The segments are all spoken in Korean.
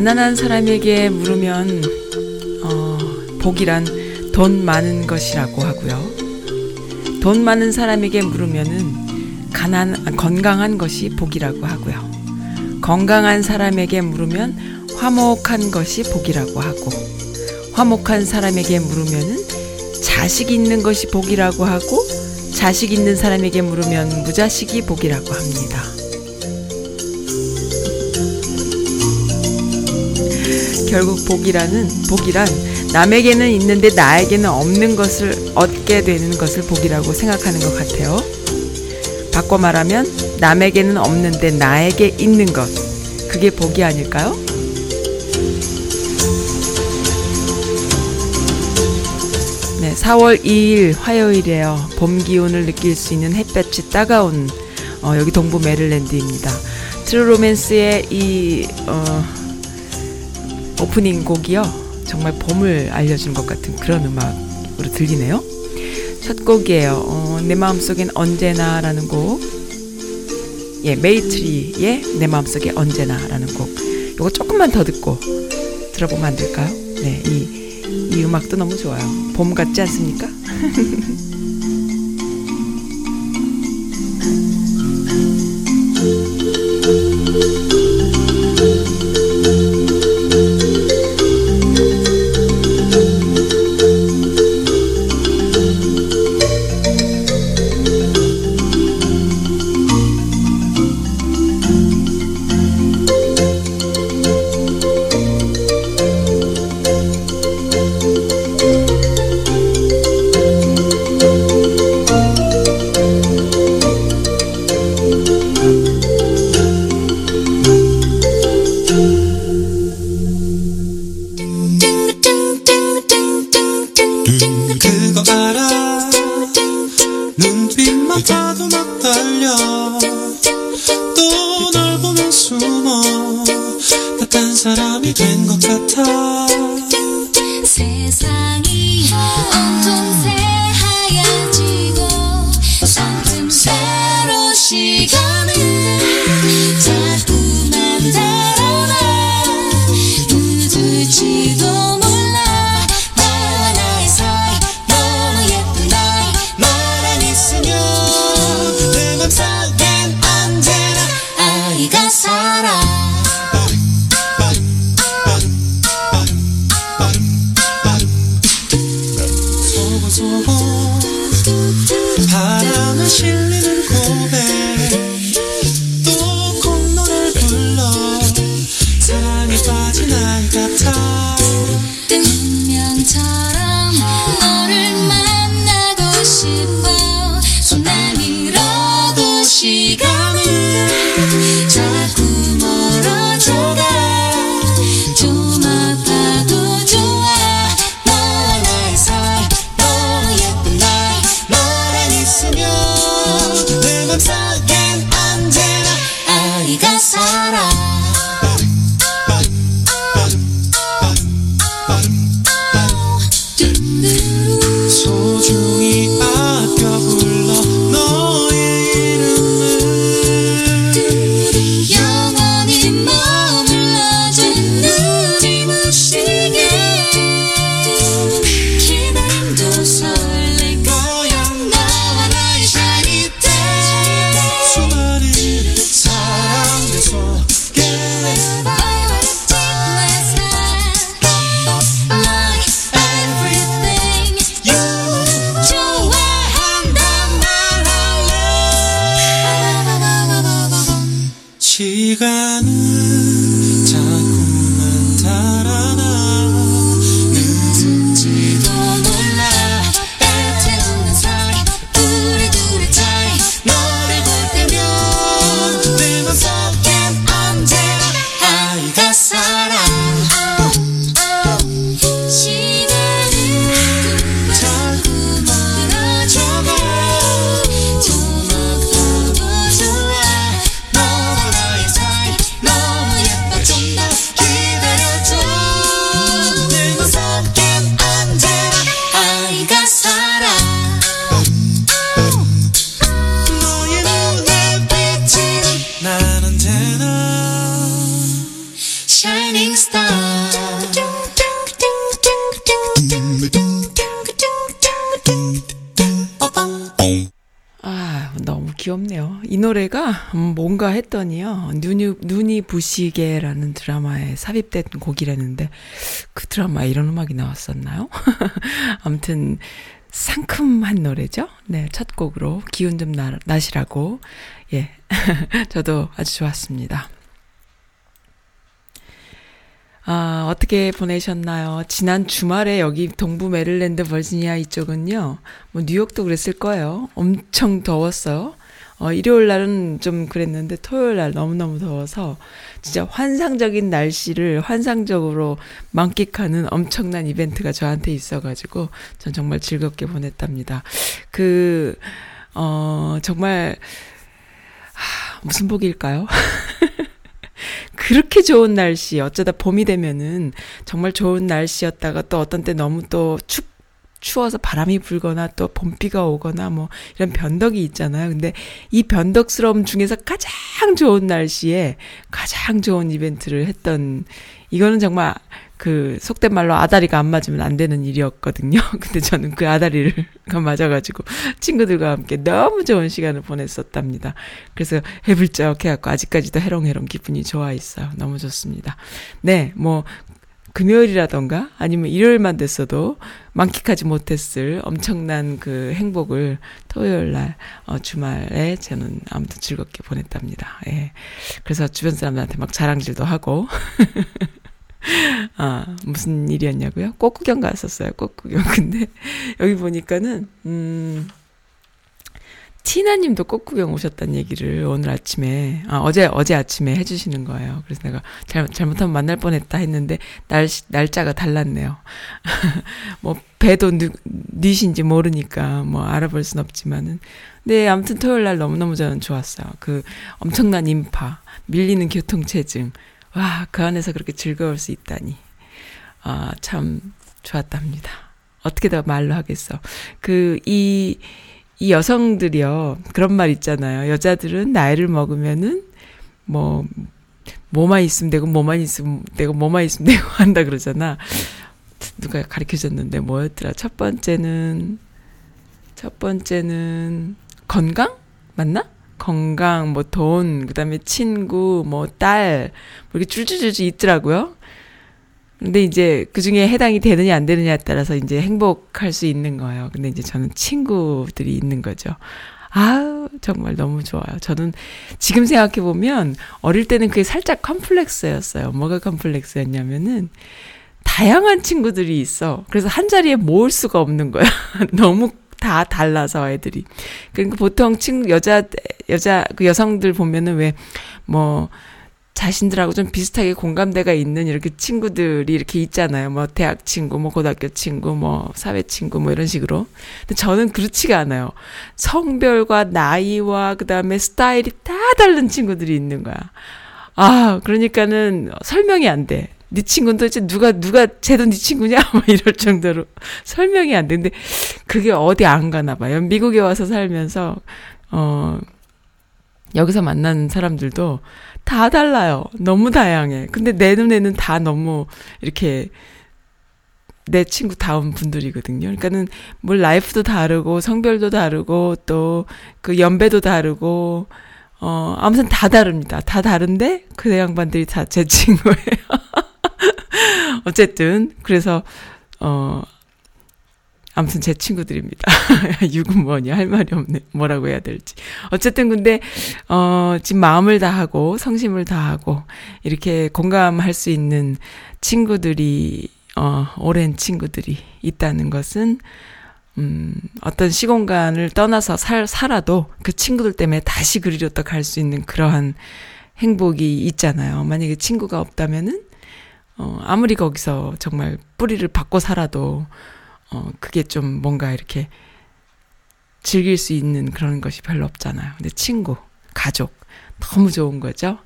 가난한 사람에게 물으면 어, 복이란 돈 많은 것이라고 하고요. 돈 많은 사람에게 물으면은 가난 아, 건강한 것이 복이라고 하고요. 건강한 사람에게 물으면 화목한 것이 복이라고 하고 화목한 사람에게 물으면은 자식 있는 것이 복이라고 하고 자식 있는 사람에게 물으면 무자식이 복이라고 합니다. 결국 복이라는 복이란 남에게는 있는데 나에게는 없는 것을 얻게 되는 것을 복이라고 생각하는 것 같아요. 바꿔 말하면 남에게는 없는데 나에게 있는 것 그게 복이 아닐까요? 네, 4월 2일 화요일이에요. 봄 기온을 느낄 수 있는 햇볕이 따가운 어, 여기 동부 메릴랜드입니다. True Romance의 이 어, 오프닝 곡이요. 정말 봄을 알려주는 것 같은 그런 음악으로 들리네요. 첫 곡이에요. 어, 내 마음속엔 언제나라는 곡. 예, 메이트리의 내 마음속에 언제나라는 곡. 요거 조금만 더 듣고 들어보면 안 될까요? 네, 이, 이 음악도 너무 좋아요. 봄 같지 않습니까? 뭔가 했더니요. 눈이, 눈이 부시게라는 드라마에 삽입된 곡이라는데 그 드라마에 이런 음악이 나왔었나요? 아무튼 상큼한 노래죠. 네, 첫 곡으로 기운 좀 나, 나시라고. 예. 저도 아주 좋았습니다. 아, 어떻게 보내셨나요? 지난 주말에 여기 동부 메릴랜드 버지니아 이쪽은요, 뭐 뉴욕도 그랬을 거예요. 엄청 더웠어요. 어, 일요일 날은 좀 그랬는데 토요일 날 너무너무 더워서 진짜 환상적인 날씨를 환상적으로 만끽하는 엄청난 이벤트가 저한테 있어가지고 전 정말 즐겁게 보냈답니다. 그, 어, 정말, 하, 무슨 복일까요? 그렇게 좋은 날씨, 어쩌다 봄이 되면은 정말 좋은 날씨였다가 또 어떤 때 너무 또 축, 추워서 바람이 불거나 또 봄비가 오거나 뭐 이런 변덕이 있잖아요. 근데 이 변덕스러움 중에서 가장 좋은 날씨에 가장 좋은 이벤트를 했던 이거는 정말 그 속된 말로 아다리가 안 맞으면 안 되는 일이었거든요. 근데 저는 그 아다리를 맞아가지고 친구들과 함께 너무 좋은 시간을 보냈었답니다. 그래서 해불쩍 해갖고 아직까지도 해롱해롱 기분이 좋아 있어요. 너무 좋습니다. 네, 뭐 금요일이라던가 아니면 일요일만 됐어도 만끽하지 못했을 엄청난 그 행복을 토요일 날 어, 주말에 저는 아무튼 즐겁게 보냈답니다. 예. 그래서 주변 사람들한테 막 자랑질도 하고 아, 무슨 일이었냐고요? 꽃 구경 갔었어요. 꽃 구경. 근데 여기 보니까는 음 티나님도 꽃 구경 오셨다는 얘기를 오늘 아침에 아 어제 어제 아침에 해주시는 거예요. 그래서 내가 잘 잘못하면 만날 뻔했다 했는데 날 날짜가 달랐네요. 뭐 배도 누, 니신지 모르니까 뭐 알아볼 순 없지만은 근데 아무튼 토요일 날 너무 너무 저는 좋았어요. 그 엄청난 인파, 밀리는 교통체증, 와 그 안에서 그렇게 즐거울 수 있다니 아참 좋았답니다. 어떻게 더 말로 하겠어? 그이 이 여성들이요. 그런 말 있잖아요. 여자들은 나이를 먹으면은 뭐 뭐만 있으면 되고 뭐만 있으면 되고 뭐만 있으면 되고 한다 그러잖아. 누가 가르쳐 줬는데 뭐였더라? 첫 번째는 첫 번째는 건강? 맞나? 건강, 뭐 돈, 그다음에 친구, 뭐 딸, 뭐 이렇게 줄줄줄줄 있더라고요. 근데 이제 그 중에 해당이 되느냐 안 되느냐에 따라서 이제 행복할 수 있는 거예요. 근데 이제 저는 친구들이 있는 거죠. 아, 정말 너무 좋아요. 저는 지금 생각해 보면 어릴 때는 그게 살짝 컴플렉스였어요. 뭐가 컴플렉스였냐면은 다양한 친구들이 있어. 그래서 한 자리에 모을 수가 없는 거야. 너무 다 달라서 애들이. 그러니까 보통 친구 여자 여자 그 여성들 보면은 왜 뭐 자신들하고 좀 비슷하게 공감대가 있는 이렇게 친구들이 이렇게 있잖아요. 뭐 대학 친구, 뭐 고등학교 친구, 뭐 사회 친구, 뭐 이런 식으로. 근데 저는 그렇지가 않아요. 성별과 나이와 그다음에 스타일이 다 다른 친구들이 있는 거야. 아, 그러니까는 설명이 안 돼. 네 친구는 도대체 누가 누가 쟤도 네 친구냐? 막 이럴 정도로 설명이 안 돼. 근데 그게 어디 안 가나 봐요. 미국에 와서 살면서 어 여기서 만난 사람들도 다 달라요. 너무 다양해. 근데 내 눈에는 다 너무 이렇게 내 친구 다운 분들이거든요. 그러니까는 뭘 라이프도 다르고 성별도 다르고 또 그 연배도 다르고 어 아무튼 다 다릅니다. 다 다른데 그 양반들이 다 제 친구예요. 어쨌든 그래서 어 아무튼 제 친구들입니다. 육은 뭐냐 할 말이 없네. 뭐라고 해야 될지. 어쨌든 근데 어 지금 마음을 다하고 성심을 다하고 이렇게 공감할 수 있는 친구들이 어 오랜 친구들이 있다는 것은 음 어떤 시공간을 떠나서 살 살아도 그 친구들 때문에 다시 그리로 또갈수 있는 그러한 행복이 있잖아요. 만약에 친구가 없다면은 어 아무리 거기서 정말 뿌리를 받고 살아도 어, 그게 좀 뭔가 이렇게 즐길 수 있는 그런 것이 별로 없잖아요. 근데 친구, 가족, 너무 좋은 거죠.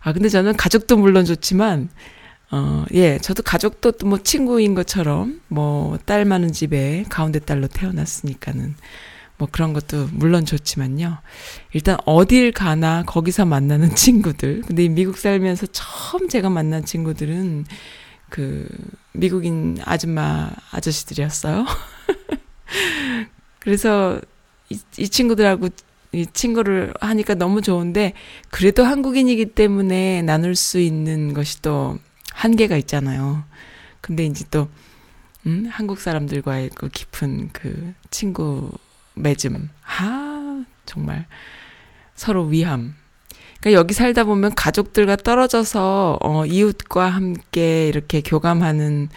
아, 근데 저는 가족도 물론 좋지만, 어, 예, 저도 가족도 또뭐 친구인 것처럼, 뭐, 딸 많은 집에 가운데 딸로 태어났으니까는, 뭐 그런 것도 물론 좋지만요. 일단 어딜 가나 거기서 만나는 친구들. 근데 이 미국 살면서 처음 제가 만난 친구들은 그 미국인 아줌마 아저씨들이었어요. 그래서 이, 이 친구들하고 이 친구를 하니까 너무 좋은데 그래도 한국인이기 때문에 나눌 수 있는 것이 또 한계가 있잖아요. 근데 이제 또 음, 한국 사람들과의 그 깊은 그 친구 맺음. 아, 정말 서로 위함. 그러니까 여기 살다 보면 가족들과 떨어져서 어, 이웃과 함께 이렇게 교감하는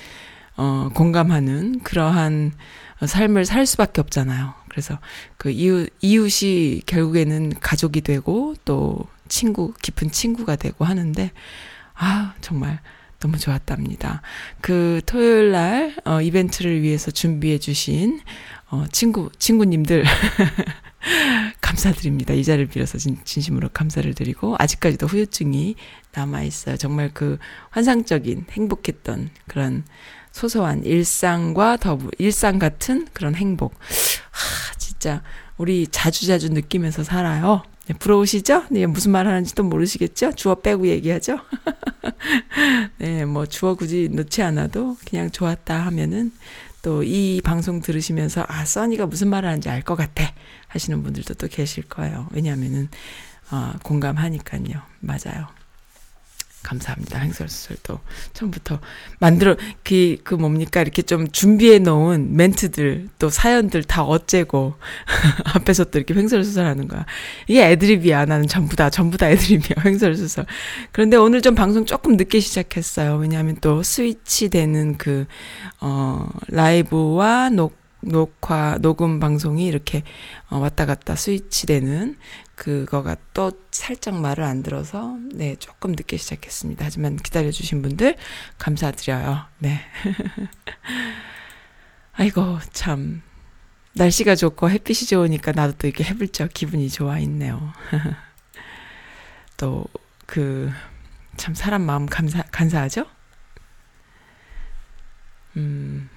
어, 공감하는 그러한 삶을 살 수밖에 없잖아요. 그래서 그 이웃 이웃이 결국에는 가족이 되고 또 친구 깊은 친구가 되고 하는데 아 정말 너무 좋았답니다. 그 토요일 날 어, 이벤트를 위해서 준비해 주신 어, 친구 친구님들 감사드립니다. 이 자리를 빌어서 진, 진심으로 감사를 드리고 아직까지도 후유증이 남아 있어요. 정말 그 환상적인 행복했던 그런 소소한 일상과 더불 일상 같은 그런 행복. 하, 진짜 우리 자주자주 느끼면서 살아요. 네, 부러우시죠? 네, 무슨 말 하는지도 모르시겠죠? 주어 빼고 얘기하죠? 네, 뭐 주어 굳이 넣지 않아도 그냥 좋았다 하면은 또 이 방송 들으시면서 아, 써니가 무슨 말 하는지 알 것 같아 하시는 분들도 또 계실 거예요. 왜냐하면은 어, 공감하니까요. 맞아요. 감사합니다. 행설수설도 처음부터 만들어 그, 그 뭡니까 이렇게 좀 준비해 놓은 멘트들 또 사연들 다 어째고 앞에서 또 이렇게 횡설수설하는 거야. 이게 애드립이야. 나는 전부 다 전부 다 애드립이야. 횡설수설. 그런데 오늘 좀 방송 조금 늦게 시작했어요. 왜냐하면 또 스위치 되는 그 어, 라이브와 녹 녹화 녹음 방송이 이렇게 어, 왔다 갔다 스위치 되는 그거가 또 살짝 말을 안 들어서 네 조금 늦게 시작했습니다. 하지만 기다려주신 분들 감사드려요. 네. 아이고 참 날씨가 좋고 햇빛이 좋으니까 나도 또 이렇게 해불적 기분이 좋아 있네요. 또 그 참 사람 마음 감사 감사하죠. 음.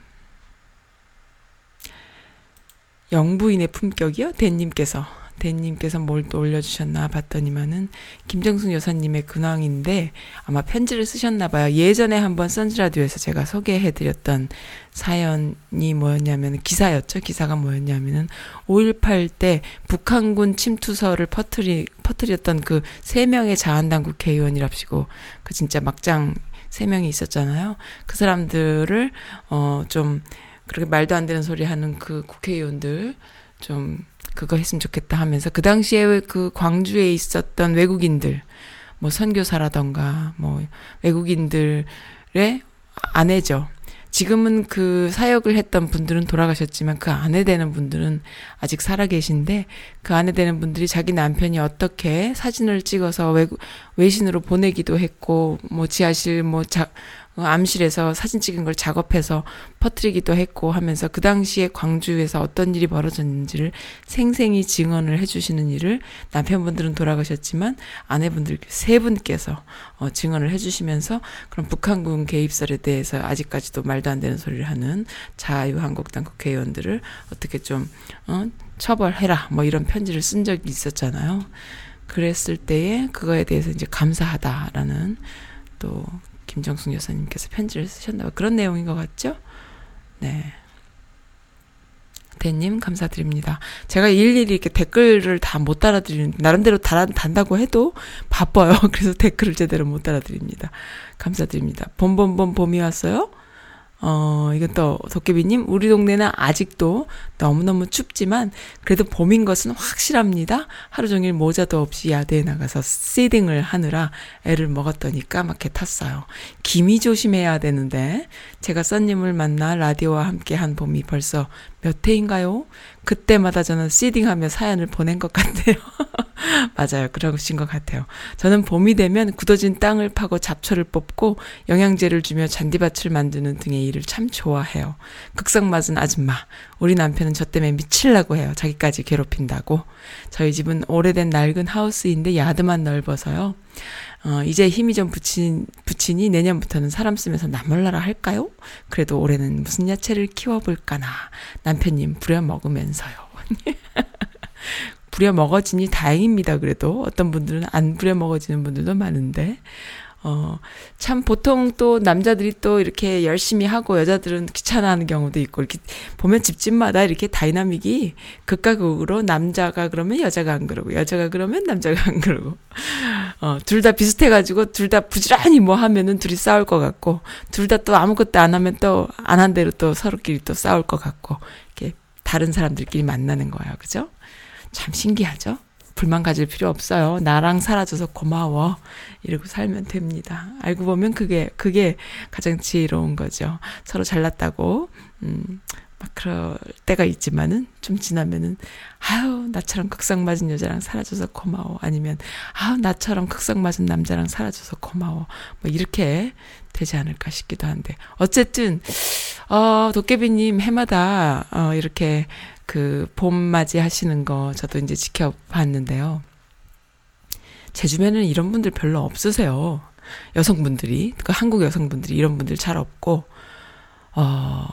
영부인의 품격이요? 대님께서 대님께서 뭘 또 올려주셨나 봤더니만은 김정숙 여사님의 근황인데 아마 편지를 쓰셨나 봐요. 예전에 한번 선즈라디오에서 제가 소개해드렸던 사연이 뭐였냐면 기사였죠. 기사가 뭐였냐면은 5.18 때 북한군 침투설을 퍼뜨리 퍼뜨렸던 그 세 명의 자한당 국회의원이랍시고 그 진짜 막장 세 명이 있었잖아요. 그 사람들을 어 좀 그렇게 말도 안 되는 소리 하는 그 국회의원들 좀 그거 했으면 좋겠다 하면서 그 당시에 그 광주에 있었던 외국인들 뭐 선교사라던가 뭐 외국인들의 아내죠. 지금은 그 사역을 했던 분들은 돌아가셨지만 그 아내 되는 분들은 아직 살아 계신데 그 아내 되는 분들이 자기 남편이 어떻게 사진을 찍어서 외국 외신으로 보내기도 했고 뭐 지하실 뭐 자, 어, 암실에서 사진 찍은 걸 작업해서 퍼뜨리기도 했고 하면서 그 당시에 광주에서 어떤 일이 벌어졌는지를 생생히 증언을 해주시는 일을 남편분들은 돌아가셨지만 아내분들 세 분께서 어, 증언을 해주시면서 그런 북한군 개입설에 대해서 아직까지도 말도 안 되는 소리를 하는 자유한국당 국회의원들을 어떻게 좀 어, 처벌해라 뭐 이런 편지를 쓴 적이 있었잖아요. 그랬을 때에 그거에 대해서 이제 감사하다라는 또 김정숙 여사님께서 편지를 쓰셨나 봐. 그런 내용인 것 같죠? 네. 대님 감사드립니다. 제가 일일이 이렇게 댓글을 다 못 달아드리는 나름대로 달아, 단다고 해도 바빠요. 그래서 댓글을 제대로 못 달아드립니다. 감사드립니다. 봄봄봄 봄이 왔어요. 어, 이건 또, 도깨비님, 우리 동네는 아직도 너무너무 춥지만, 그래도 봄인 것은 확실합니다. 하루 종일 모자도 없이 야대에 나가서 시딩을 하느라 애를 먹었더니 까맣게 탔어요. 김이 조심해야 되는데, 제가 썬님을 만나 라디오와 함께 한 봄이 벌써 몇 해인가요? 그때마다 저는 시딩하며 사연을 보낸 것 같아요. 맞아요. 그러신 것 같아요. 저는 봄이 되면 굳어진 땅을 파고 잡초를 뽑고 영양제를 주며 잔디밭을 만드는 등의 일을 참 좋아해요. 극성 맞은 아줌마. 우리 남편은 저 때문에 미칠라고 해요. 자기까지 괴롭힌다고. 저희 집은 오래된 낡은 하우스인데 야드만 넓어서요. 어, 이제 힘이 좀 붙인, 붙 이니 내년부터는 사람 쓰면서 나몰라라 할까요? 그래도 올해는 무슨 야채를 키워볼까나. 남편님 부려먹으면서요. 부려먹어지니 다행입니다. 그래도 어떤 분들은 안 부려먹어지는 분들도 많은데. 어, 참 보통 또 남자들이 또 이렇게 열심히 하고 여자들은 귀찮아하는 경우도 있고 이렇게 보면 집집마다 이렇게 dynamic이 극과 극으로 남자가 그러면 여자가 안 그러고 여자가 그러면 남자가 안 그러고 어, 둘 다 비슷해가지고 둘 다 부지런히 뭐 하면은 둘이 싸울 것 같고 둘 다 또 아무것도 안 하면 또 안 한 대로 또 서로끼리 또 싸울 것 같고 이렇게 다른 사람들끼리 만나는 거예요. 그죠? 참 신기하죠? 불만 가질 필요 없어요. 나랑 살아줘서 고마워. 이러고 살면 됩니다. 알고 보면 그게, 그게 가장 지혜로운 거죠. 서로 잘났다고, 음, 막 그럴 때가 있지만은 좀 지나면은, 아유, 나처럼 극상 맞은 여자랑 살아줘서 고마워. 아니면, 아유, 나처럼 극상 맞은 남자랑 살아줘서 고마워. 뭐 이렇게 되지 않을까 싶기도 한데. 어쨌든, 어, 도깨비님 해마다, 어, 이렇게 그 봄 맞이 하시는 거 저도 이제 지켜봤는데요. 제 주변에는 이런 분들 별로 없으세요. 여성분들이, 그 한국 여성분들이 이런 분들 잘 없고, 어,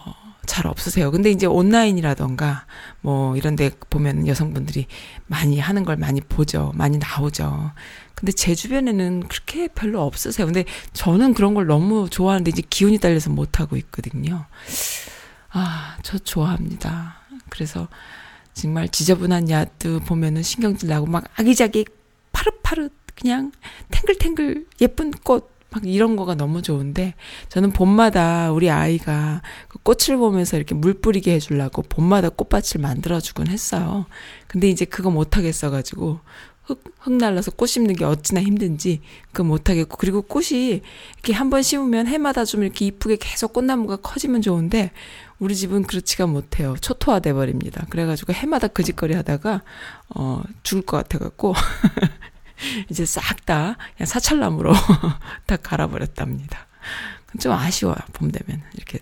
잘 없으세요. 근데 이제 온라인이라던가 뭐 이런 데 보면 여성분들이 많이 하는 걸 많이 보죠. 많이 나오죠. 근데 제 주변에는 그렇게 별로 없으세요. 근데 저는 그런 걸 너무 좋아하는데 이제 기운이 딸려서 못 하고 있거든요. 아, 저 좋아합니다. 그래서 정말 지저분한 야드 보면은 신경질 나고 막 아기자기 파릇파릇 그냥 탱글탱글 예쁜 꽃 막 이런 거가 너무 좋은데 저는 봄마다 우리 아이가 그 꽃을 보면서 이렇게 물 뿌리게 해주려고 봄마다 꽃밭을 만들어주곤 했어요. 근데 이제 그거 못하겠어가지고 흙, 흙 날라서 꽃 심는 게 어찌나 힘든지 그거 못하겠고 그리고 꽃이 이렇게 한 번 심으면 해마다 좀 이렇게 이쁘게 계속 꽃나무가 커지면 좋은데 우리 집은 그렇지가 못해요. 초토화돼 버립니다. 그래가지고 해마다 그 짓거리 하다가 어 죽을 것 같아갖고 이제 싹 다 그냥 사철나무로 다 갈아버렸답니다. 좀 아쉬워요. 봄 되면 이렇게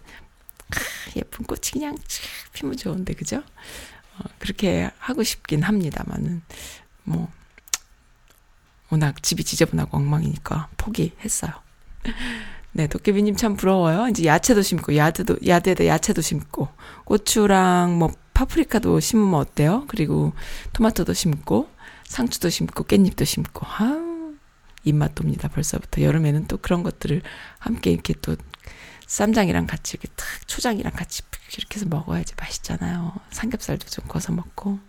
크, 예쁜 꽃이 그냥 촤 피면 좋은데 그죠? 어, 그렇게 하고 싶긴 합니다만은 뭐 워낙 집이 지저분하고 엉망이니까 포기했어요. 네, 도깨비님 참 부러워요. 이제 야채도 심고, 야드도, 야드에다 야채도 심고, 고추랑 뭐 파프리카도 심으면 어때요? 그리고 토마토도 심고, 상추도 심고, 깻잎도 심고, 아 입맛 돕니다. 벌써부터. 여름에는 또 그런 것들을 함께 이렇게 또 쌈장이랑 같이 이렇게 탁 초장이랑 같이 이렇게 해서 먹어야지 맛있잖아요. 삼겹살도 좀 구워서 먹고.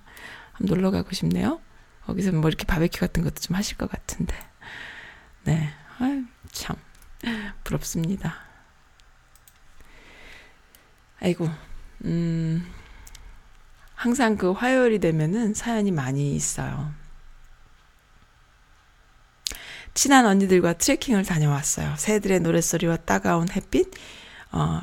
한번 놀러 가고 싶네요. 거기서 뭐 이렇게 바베큐 같은 것도 좀 하실 것 같은데. 네. 아유, 참. 부럽습니다. 아이고, 음, 항상 그 화요일이 되면은 사연이 많이 있어요. 친한 언니들과 트레킹을 다녀왔어요. 새들의 노랫소리와 따가운 햇빛, 어,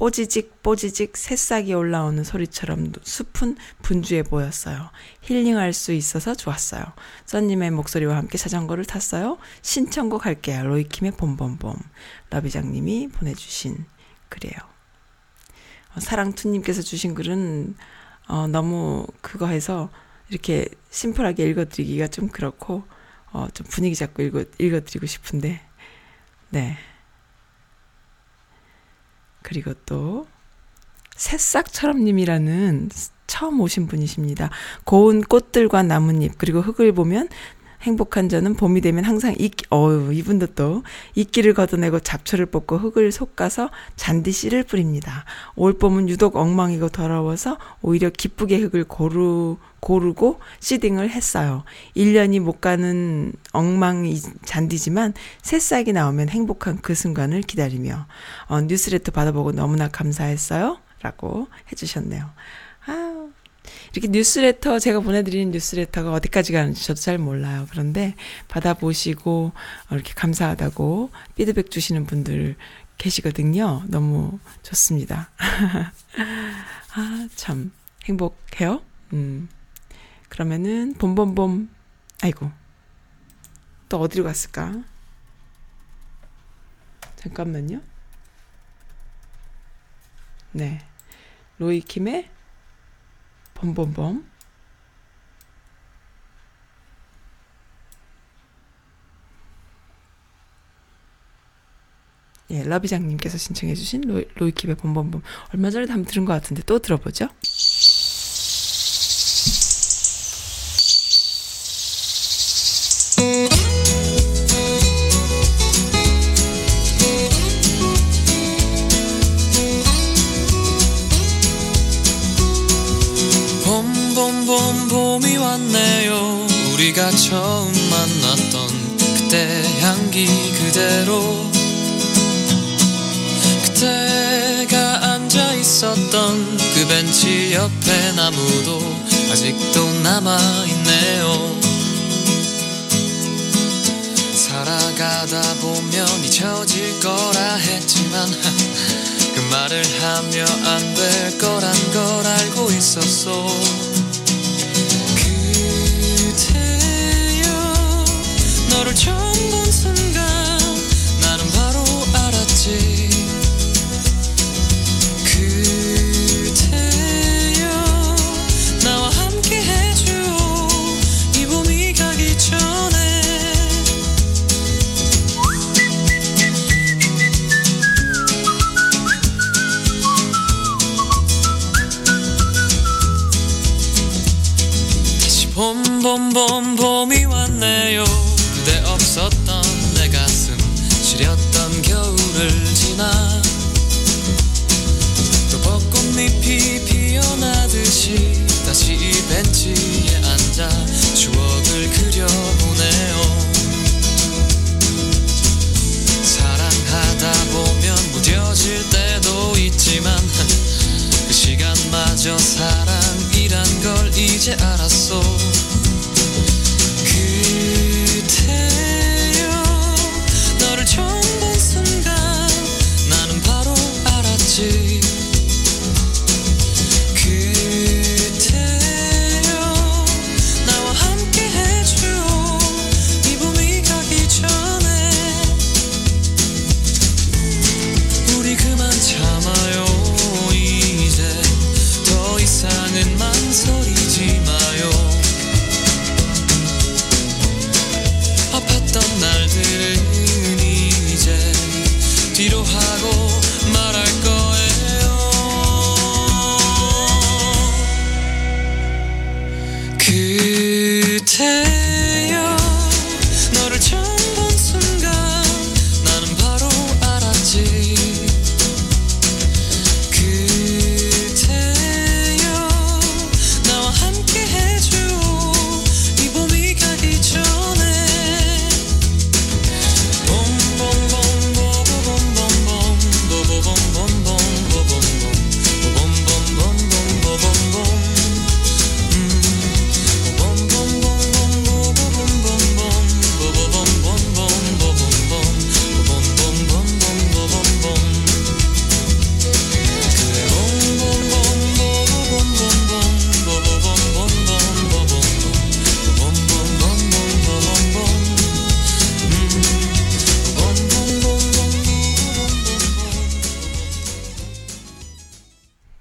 뽀지직 뽀지직 새싹이 올라오는 소리처럼 숲은 분주해 보였어요. 힐링할 수 있어서 좋았어요. 써님의 목소리와 함께 자전거를 탔어요. 신청곡 할게요. 로이킴의 봄봄봄. 러비장님이 보내주신 글이에요. 어, 사랑투님께서 주신 글은 어, 너무 그거 해서 이렇게 심플하게 읽어드리기가 좀 그렇고 어, 좀 분위기 잡고 읽어, 읽어드리고 싶은데 네. 그리고 또 새싹처럼님이라는 처음 오신 분이십니다. 고운 꽃들과 나뭇잎 그리고 흙을 보면 행복한 저는 봄이 되면 항상 이끼, 어유 이분도 또 이끼를 걷어내고 잡초를 뽑고 흙을 솎아서 잔디 씨를 뿌립니다. 올 봄은 유독 엉망이고 더러워서 오히려 기쁘게 흙을 고루, 고르고 시딩을 했어요. 1년이 못 가는 엉망 잔디지만 새싹이 나오면 행복한 그 순간을 기다리며 어, 뉴스레터 받아보고 너무나 감사했어요. 라고 해주셨네요. 아, 이렇게 뉴스레터 제가 보내드리는 뉴스레터가 어디까지 가는지 저도 잘 몰라요. 그런데 받아보시고 어, 이렇게 감사하다고 피드백 주시는 분들 계시거든요. 너무 좋습니다. 아, 참 행복해요. 음. 그러면은 봄봄봄 아이고 또 어디로 갔을까? 잠깐만요. 네. 로이킴의 봄봄봄 예, 러비장님께서 신청해주신 로이, 로이킴의 봄봄봄 얼마 전에도 한번 들은 것 같은데 또 들어보죠. 있었던 그 벤치 옆에 나무도 아직도 남아 있네요. 살아가다 보면 잊혀질 거라 했지만 그 말을 하며 안 될 거란 걸 알고 있었어. 그대여 너를 처음 없었던 내 가슴 시렸던 겨울을 지나. 또 벚꽃잎이 피어나듯이 다시 이 벤치에 앉아 추억을 그려보네요. 사랑하다 보면 무뎌질 때도 있지만 그 시간마저 사랑이란 걸 이제 알았어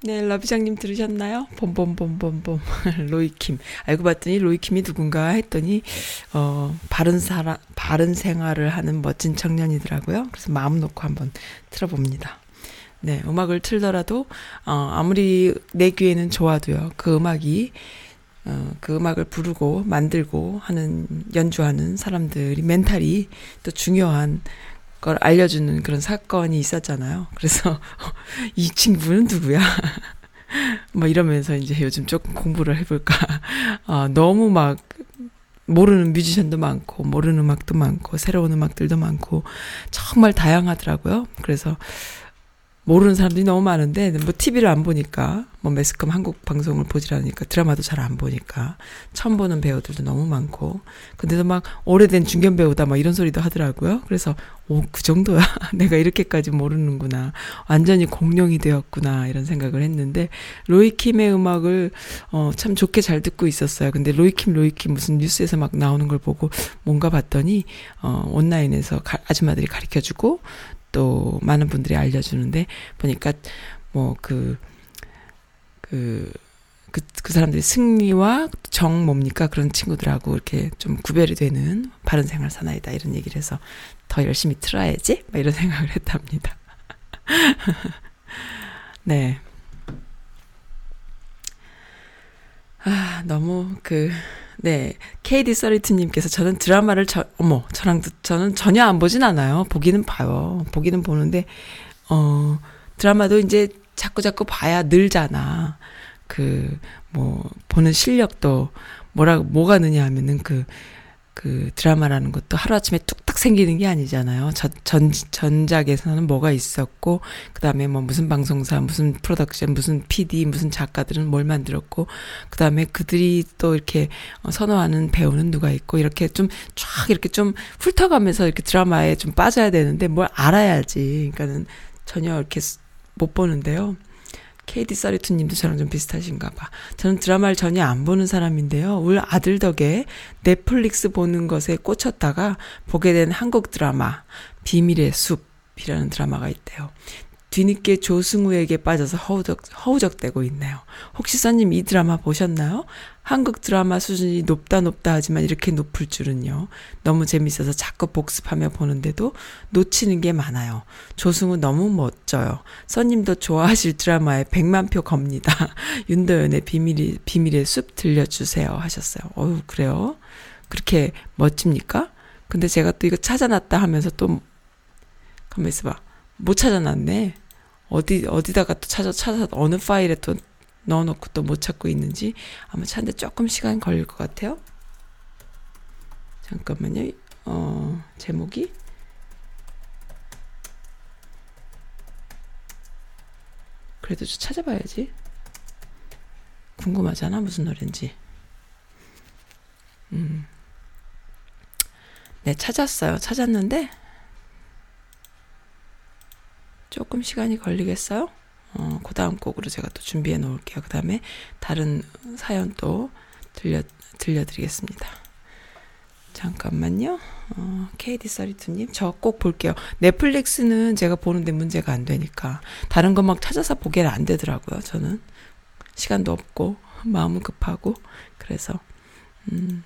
네, 러비장님 들으셨나요? 봄봄봄봄봄 로이킴. 알고 봤더니 로이킴이 누군가 했더니 어 바른 사람 바른 생활을 하는 멋진 청년이더라고요. 그래서 마음 놓고 한번 틀어봅니다. 네, 음악을 틀더라도 어 아무리 내 귀에는 좋아도요. 그 음악이 어, 그 음악을 부르고 만들고 하는 연주하는 사람들이 멘탈이 또 중요한 걸 알려주는 그런 사건이 있었잖아요. 그래서 이 친구는 누구야? 뭐 이러면서 이제 요즘 조금 공부를 해볼까. 어, 너무 막 모르는 뮤지션도 많고 모르는 음악도 많고 새로운 음악들도 많고 정말 다양하더라고요. 그래서 모르는 사람들이 너무 많은데 뭐 TV를 안 보니까 뭐 매스컴 한국 방송을 보질 않으니까 드라마도 잘 안 보니까 처음 보는 배우들도 너무 많고 근데도 막 오래된 중견 배우다 막 이런 소리도 하더라고요. 그래서 오 그 정도야 내가 이렇게까지 모르는구나 완전히 공룡이 되었구나 이런 생각을 했는데 로이킴의 음악을 어 참 좋게 잘 듣고 있었어요. 근데 로이킴 로이킴 무슨 뉴스에서 막 나오는 걸 보고 뭔가 봤더니 어 온라인에서 가, 아줌마들이 가르쳐 주고 또 많은 분들이 알려주는데 보니까 뭐그그 그, 그 사람들이 승리와 정 뭡니까? 그런 친구들하고 이렇게 좀 구별이 되는 바른 생활 사나이다. 이런 얘기를 해서 더 열심히 틀어야지? 막 이런 생각을 했답니다. 네. 아, 너무 그, 네. KD 서리트님께서 저는 드라마를 저, 어머, 저랑, 저는 전혀 안 보진 않아요. 보기는 봐요. 보기는 보는데, 어, 드라마도 이제 자꾸 자꾸 봐야 늘잖아. 그, 뭐, 보는 실력도 뭐라, 뭐가 느냐 하면은 그, 그 드라마라는 것도 하루아침에 뚝딱 생기는 게 아니잖아요. 전, 전, 전작에서는 뭐가 있었고, 그 다음에 뭐 무슨 방송사, 무슨 프로덕션, 무슨 PD, 무슨 작가들은 뭘 만들었고, 그 다음에 그들이 또 이렇게 어, 선호하는 배우는 누가 있고, 이렇게 좀 쫙 이렇게 좀 훑어가면서 이렇게 드라마에 좀 빠져야 되는데 뭘 알아야지. 그러니까는 전혀 이렇게 못 보는데요. KD 썰리투 님도 저랑 좀 비슷하신가 봐. 저는 드라마를 전혀 안 보는 사람인데요. 우리 아들 덕에 넷플릭스 보는 것에 꽂혔다가 보게 된 한국 드라마 비밀의 숲 이라는 드라마가 있대요. 뒤늦게 조승우에게 빠져서 허우적, 허우적대고 있네요. 혹시 써님 이 드라마 보셨나요? 한국 드라마 수준이 높다 높다 하지만 이렇게 높을 줄은요. 너무 재밌어서 자꾸 복습하며 보는데도 놓치는 게 많아요. 조승우 너무 멋져요. 써님도 좋아하실 드라마에 100만 표 겁니다. 윤도현의 비밀이, 비밀의 숲 들려주세요 하셨어요. 어우, 그래요? 그렇게 멋집니까? 근데 제가 또 이거 찾아놨다 하면서 또, 가만 있어봐. 못 찾아놨네. 어디, 어디다가 또 찾아, 찾아, 어느 파일에 또 넣어놓고 또 못 찾고 있는지 아마 찾는데 조금 시간 걸릴 것 같아요. 잠깐만요. 어, 제목이? 그래도 좀 찾아봐야지. 궁금하잖아, 무슨 노래인지. 음. 네, 찾았어요. 찾았는데, 조금 시간이 걸리겠어요? 어, 그 다음 곡으로 제가 또 준비해 놓을게요. 그 다음에 다른 사연 또 들려, 들려드리겠습니다. 잠깐만요. 어, KD32님, 저 꼭 볼게요. 넷플릭스는 제가 보는데 문제가 안 되니까. 다른 거 막 찾아서 보기는 안 되더라고요, 저는. 시간도 없고, 마음은 급하고, 그래서, 음.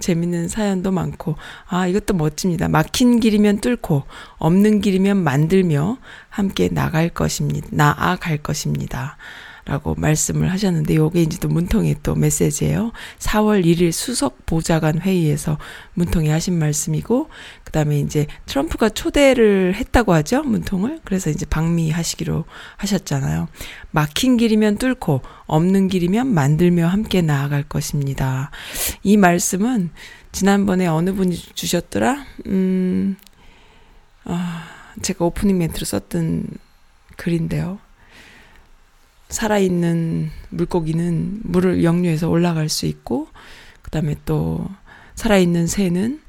재밌는 사연도 많고, 아, 이것도 멋집니다. 막힌 길이면 뚫고, 없는 길이면 만들며 함께 나갈 것입니다. 나아갈 것입니다. 라고 말씀을 하셨는데, 요게 이제 또 문통의 또 메시지예요. 4월 1일 수석 보좌관 회의에서 문통이 하신 말씀이고, 그 다음에 이제 트럼프가 초대를 했다고 하죠, 문통을. 그래서 이제 방미하시기로 하셨잖아요. 막힌 길이면 뚫고, 없는 길이면 만들며 함께 나아갈 것입니다. 이 말씀은 지난번에 어느 분이 주셨더라? 음, 아, 제가 오프닝 멘트로 썼던 글인데요. 살아있는 물고기는 물을 역류해서 올라갈 수 있고, 그 다음에 또 살아있는 새는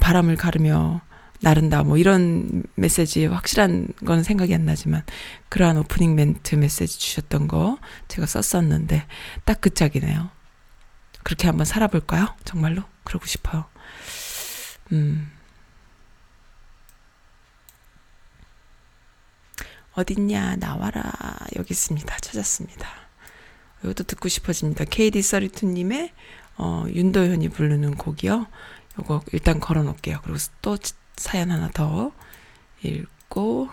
바람을 가르며 나른다. 뭐 이런 메시지 확실한 건 생각이 안 나지만 그러한 오프닝 멘트 메시지 주셨던 거 제가 썼었는데 딱 그 짝이네요. 그렇게 한번 살아볼까요? 정말로? 그러고 싶어요. 음. 어딨냐, 나와라. 여기 있습니다. 찾았습니다. 이것도 듣고 싶어집니다. KD32님의, 어, 윤도현이 부르는 곡이요. 요거 일단 걸어 놓을게요. 그리고 또 사연 하나 더 읽고,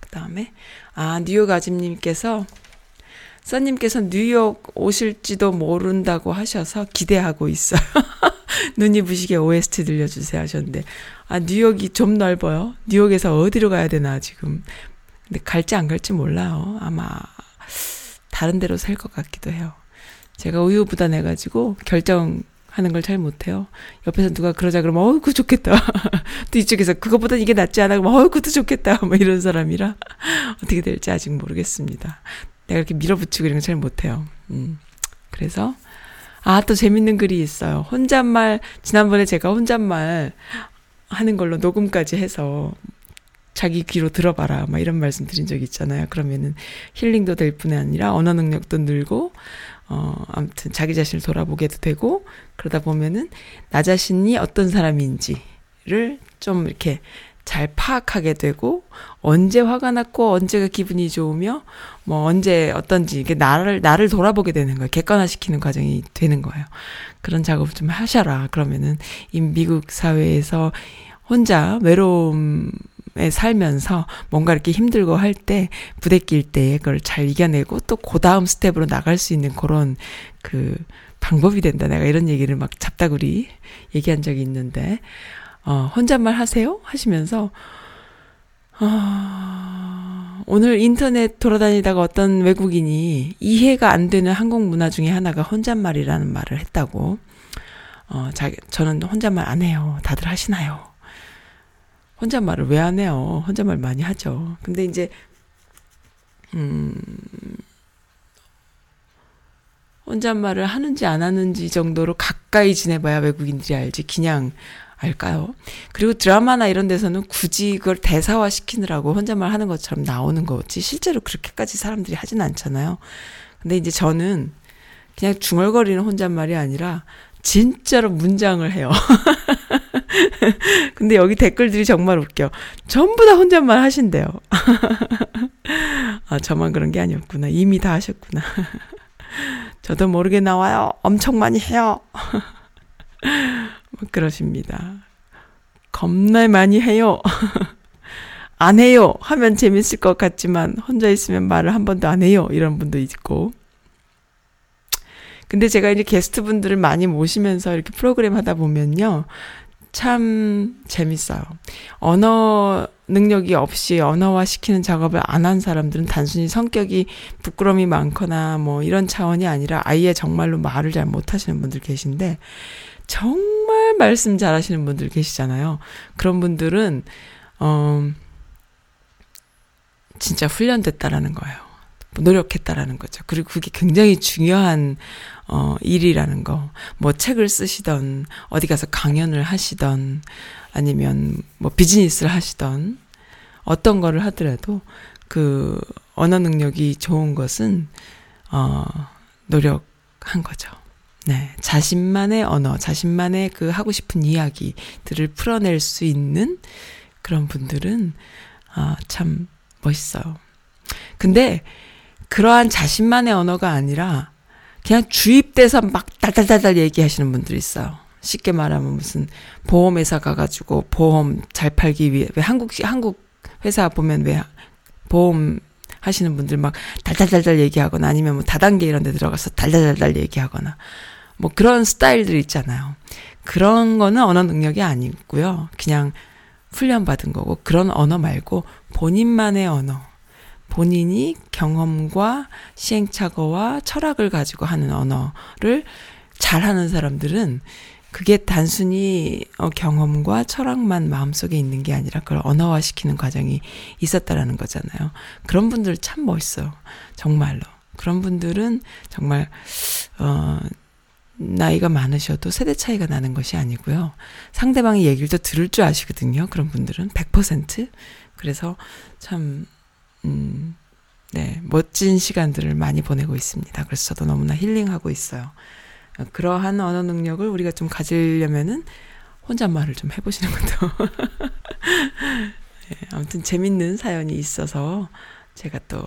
그 다음에, 아, 뉴욕 아짐님께서, 써님께서 뉴욕 오실지도 모른다고 하셔서 기대하고 있어요. 눈이 부시게 OST 들려주세요 하셨는데, 아, 뉴욕이 좀 넓어요. 뉴욕에서 어디로 가야 되나, 지금. 근데 갈지 안 갈지 몰라요. 아마, 다른 데로 살 것 같기도 해요. 제가 우유부단해가지고 결정 하는 걸 잘 못해요. 옆에서 누가 그러자 그러면, 어우, 그 좋겠다. 또 이쪽에서 그것보다 이게 낫지 않아? 그러면, 어우, 그것도 좋겠다. 뭐 이런 사람이라 어떻게 될지 아직 모르겠습니다. 내가 이렇게 밀어붙이고 이런 거 잘 못해요. 음. 그래서, 아, 또 재밌는 글이 있어요. 혼잣말, 지난번에 제가 혼잣말 하는 걸로 녹음까지 해서 자기 귀로 들어봐라. 막 이런 말씀 드린 적 있잖아요. 그러면은 힐링도 될뿐 아니라 언어 능력도 늘고, 어, 아무튼 자기 자신을 돌아보게도 되고, 그러다 보면은 나 자신이 어떤 사람인지를 좀 이렇게 잘 파악하게 되고, 언제 화가 났고, 언제가 기분이 좋으며, 뭐 언제 어떤지, 이게 나를, 나를 돌아보게 되는 거예요. 객관화시키는 과정이 되는 거예요. 그런 작업을 좀 하셔라. 그러면은 이 미국 사회에서 혼자 외로움에 살면서 뭔가 이렇게 힘들고 할 때 부대낄 때 그걸 잘 이겨내고 또 그 다음 스텝으로 나갈 수 있는 그런 그 방법이 된다. 내가 이런 얘기를 막 잡다구리 얘기한 적이 있는데 어 혼잣말 하세요 하시면서 아, 오늘 인터넷 돌아다니다가 어떤 외국인이 이해가 안 되는 한국 문화 중에 하나가 혼잣말이라는 말을 했다고. 어, 자기, 저는 혼잣말 안 해요. 다들 하시나요? 혼잣말을 왜 안 해요? 혼잣말 많이 하죠. 근데 이제, 음, 혼잣말을 하는지 안 하는지 정도로 가까이 지내봐야 외국인들이 알지. 그냥 알까요? 그리고 드라마나 이런 데서는 굳이 그걸 대사화 시키느라고 혼잣말 하는 것처럼 나오는 거지. 실제로 그렇게까지 사람들이 하진 않잖아요. 근데 이제 저는 그냥 중얼거리는 혼잣말이 아니라 진짜로 문장을 해요. 근데 여기 댓글들이 정말 웃겨. 전부 다 혼잣말 하신대요. 아, 저만 그런 게 아니었구나. 이미 다 하셨구나. 저도 모르게 나와요. 엄청 많이 해요. 뭐 그러십니다. 겁나 많이 해요. 안 해요. 하면 재밌을 것 같지만 혼자 있으면 말을 한 번도 안 해요. 이런 분도 있고. 근데 제가 이제 게스트 분들을 많이 모시면서 이렇게 프로그램 하다 보면요. 참 재밌어요. 언어 능력이 없이 언어화 시키는 작업을 안 한 사람들은 단순히 성격이 부끄러움이 많거나 뭐 이런 차원이 아니라 아예 정말로 말을 잘 못하시는 분들 계신데 정말 말씀 잘하시는 분들 계시잖아요. 그런 분들은 어 진짜 훈련됐다라는 거예요. 노력했다라는 거죠. 그리고 그게 굉장히 중요한 어 일이라는 거. 뭐 책을 쓰시던 어디 가서 강연을 하시던 아니면 뭐 비즈니스를 하시던 어떤 거를 하더라도 그 언어 능력이 좋은 것은 어 노력한 거죠. 네. 자신만의 언어, 자신만의 그 하고 싶은 이야기들을 풀어낼 수 있는 그런 분들은 아, 참 멋있어요. 근데 그러한 자신만의 언어가 아니라 그냥 주입돼서 막 달달달달 얘기하시는 분들이 있어요. 쉽게 말하면 무슨 보험회사 가가지고 보험 잘 팔기 위해 왜 한국 한국 회사 보면 왜 보험 하시는 분들 막 달달달달 얘기하거나 아니면 뭐 다단계 이런 데 들어가서 달달달달 얘기하거나 뭐 그런 스타일들 있잖아요. 그런 거는 언어 능력이 아니고요. 그냥 훈련받은 거고 그런 언어 말고 본인만의 언어 본인이 경험과 시행착오와 철학을 가지고 하는 언어를 잘하는 사람들은 그게 단순히 어, 경험과 철학만 마음속에 있는 게 아니라 그걸 언어화시키는 과정이 있었다라는 거잖아요. 그런 분들 참 멋있어요. 정말로. 그런 분들은 정말 어 나이가 많으셔도 세대 차이가 나는 것이 아니고요. 상대방의 얘기를 또 들을 줄 아시거든요. 그런 분들은 100%. 그래서 참 음, 네, 멋진 시간들을 많이 보내고 있습니다. 그래서 저도 너무나 힐링하고 있어요. 그러한 언어 능력을 우리가 좀 가지려면은 혼잣말을 좀 해보시는 것도. 네, 아무튼 재밌는 사연이 있어서 제가 또,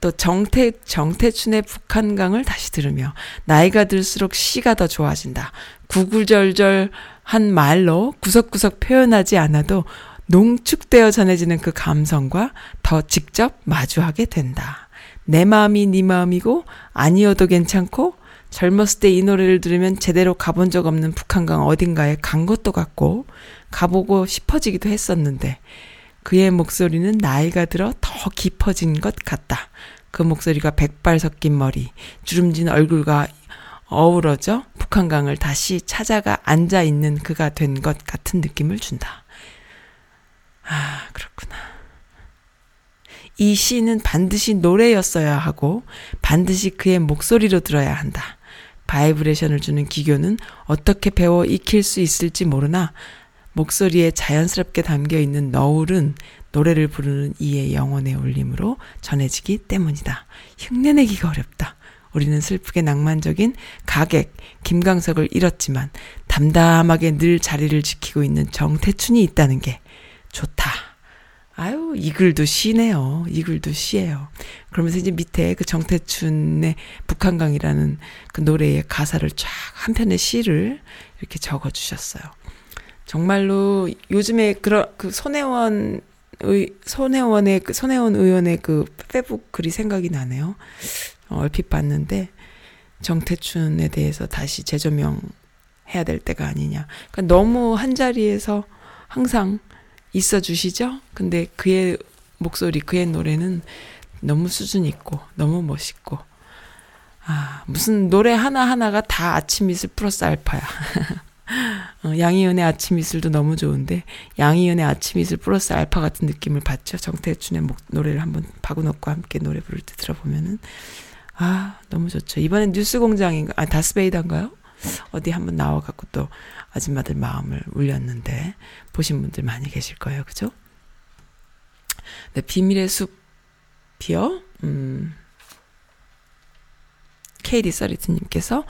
또 정태, 정태춘의 북한강을 다시 들으며 나이가 들수록 시가 더 좋아진다. 구구절절한 말로 구석구석 표현하지 않아도 농축되어 전해지는 그 감성과 더 직접 마주하게 된다. 내 마음이 네 마음이고 아니어도 괜찮고 젊었을 때 이 노래를 들으면 제대로 가본 적 없는 북한강 어딘가에 간 것도 같고 가보고 싶어지기도 했었는데 그의 목소리는 나이가 들어 더 깊어진 것 같다. 그 목소리가 백발 섞인 머리, 주름진 얼굴과 어우러져 북한강을 다시 찾아가 앉아 있는 그가 된 것 같은 느낌을 준다. 아, 그렇구나. 이 시는 반드시 노래였어야 하고 반드시 그의 목소리로 들어야 한다. 바이브레이션을 주는 기교는 어떻게 배워 익힐 수 있을지 모르나 목소리에 자연스럽게 담겨 있는 너울은 노래를 부르는 이의 영혼의 울림으로 전해지기 때문이다. 흉내내기가 어렵다. 우리는 슬프게 낭만적인 가객 김광석을 잃었지만 담담하게 늘 자리를 지키고 있는 정태춘이 있다는 게 좋다. 아유, 이 글도 시네요. 이 글도 시예요. 그러면서 이제 밑에 그 정태춘의 북한강이라는 그 노래의 가사를 쫙 한 편의 시를 이렇게 적어 주셨어요. 정말로 요즘에 그런 그 손혜원 의 손혜원의 그 손혜원 의원의 그 페북 글이 생각이 나네요. 어, 얼핏 봤는데 정태춘에 대해서 다시 재조명 해야 될 때가 아니냐. 그러니까 너무 한 자리에서 항상 있어 주시죠? 근데 그의 목소리, 그의 노래는 너무 수준 있고, 너무 멋있고, 아, 무슨 노래 하나하나가 다 아침 이슬 플러스 알파야. 어, 양희은의 아침 이슬도 너무 좋은데, 양희은의 아침 이슬 플러스 알파 같은 느낌을 받죠? 정태춘의 목, 노래를 한번 박은옥과 함께 노래 부를 때 들어보면은, 아, 너무 좋죠. 이번엔 뉴스 공장인가, 아, 다스베이다인가요? 어디 한번 나와갖고 또 아줌마들 마음을 울렸는데, 보신 분들 많이 계실 거예요. 그죠? 네, 비밀의 숲이요? 음, 케이디 서리트님께서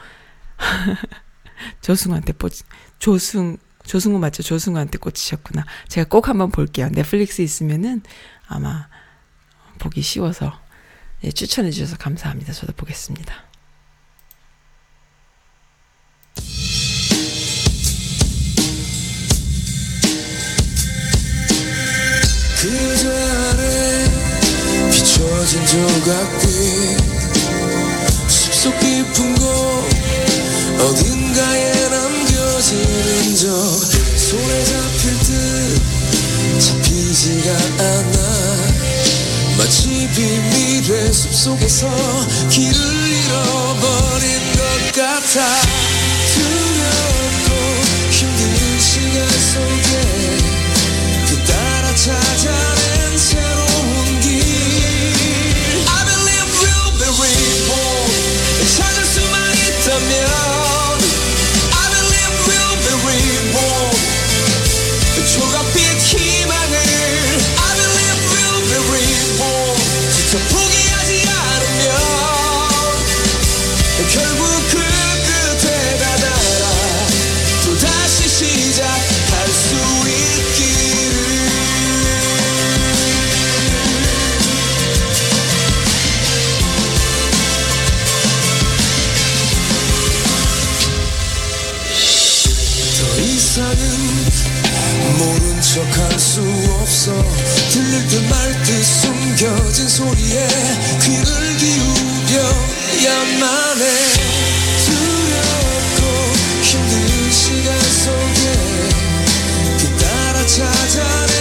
조승우한테 꽂, 조승, 조승우 맞죠? 조승우한테 꽂히셨구나. 제가 꼭 한번 볼게요. 넷플릭스 있으면은 아마 보기 쉬워서 예, 추천해 주셔서 감사합니다. 저도 보겠습니다. 그저 아래 비춰진 조각들 숲속 깊은 곳 어딘가에 남겨지는 적 손에 잡힐 듯 잡히지가 않아. 마치 비밀의 숲속에서 길을 잃어버린 것 같아 모른 척할수 없어. 들릴 듯 말 듯 숨겨진 소리에 귀를 기울여야만 해. 두렵고 힘든 시간 속에 그 따라 찾아낸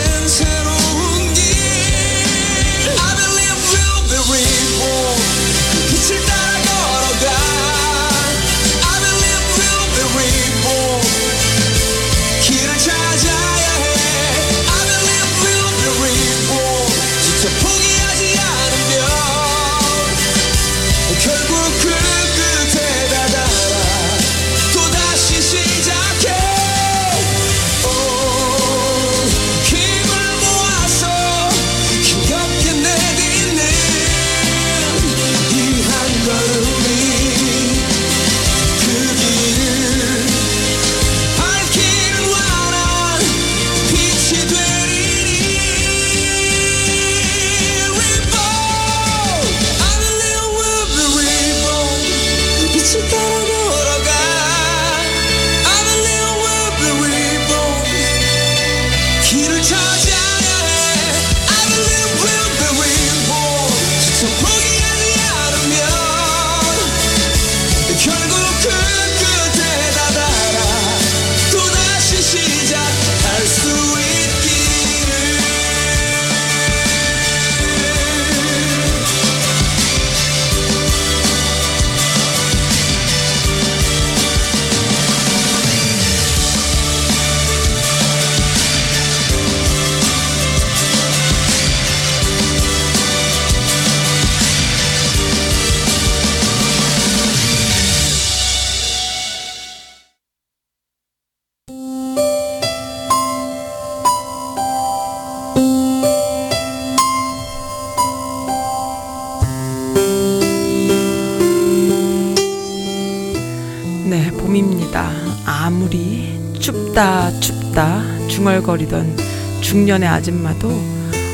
중년의 아줌마도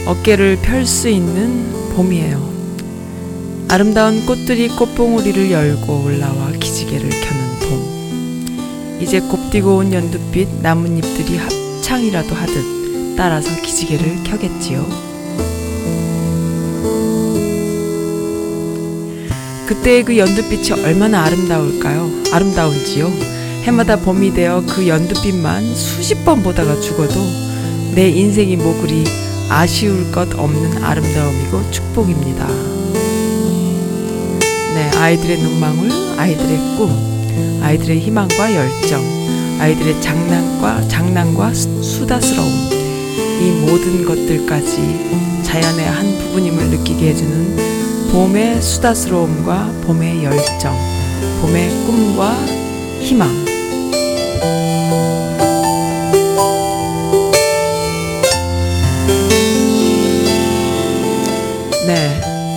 어깨를 펼 수 있는 봄이에요. 아름다운 꽃들이 꽃봉오리를 열고 올라와 기지개를 켜는 봄. 이제 곱디고 온 연두빛 나뭇잎들이 합창이라도 하듯 따라서 기지개를 켜겠지요. 그때의 그 연두빛이 얼마나 아름다울까요? 아름다운지요. 해마다 봄이 되어 그 연두빛만 수십 번 보다가 죽어도 내 인생이 뭐 그리 아쉬울 것 없는 아름다움이고 축복입니다. 네, 아이들의 눈망울, 아이들의 꿈, 아이들의 희망과 열정, 아이들의 장난과 장난과 수- 수다스러움, 이 모든 것들까지 자연의 한 부분임을 느끼게 해주는 봄의 수다스러움과 봄의 열정, 봄의 꿈과 희망.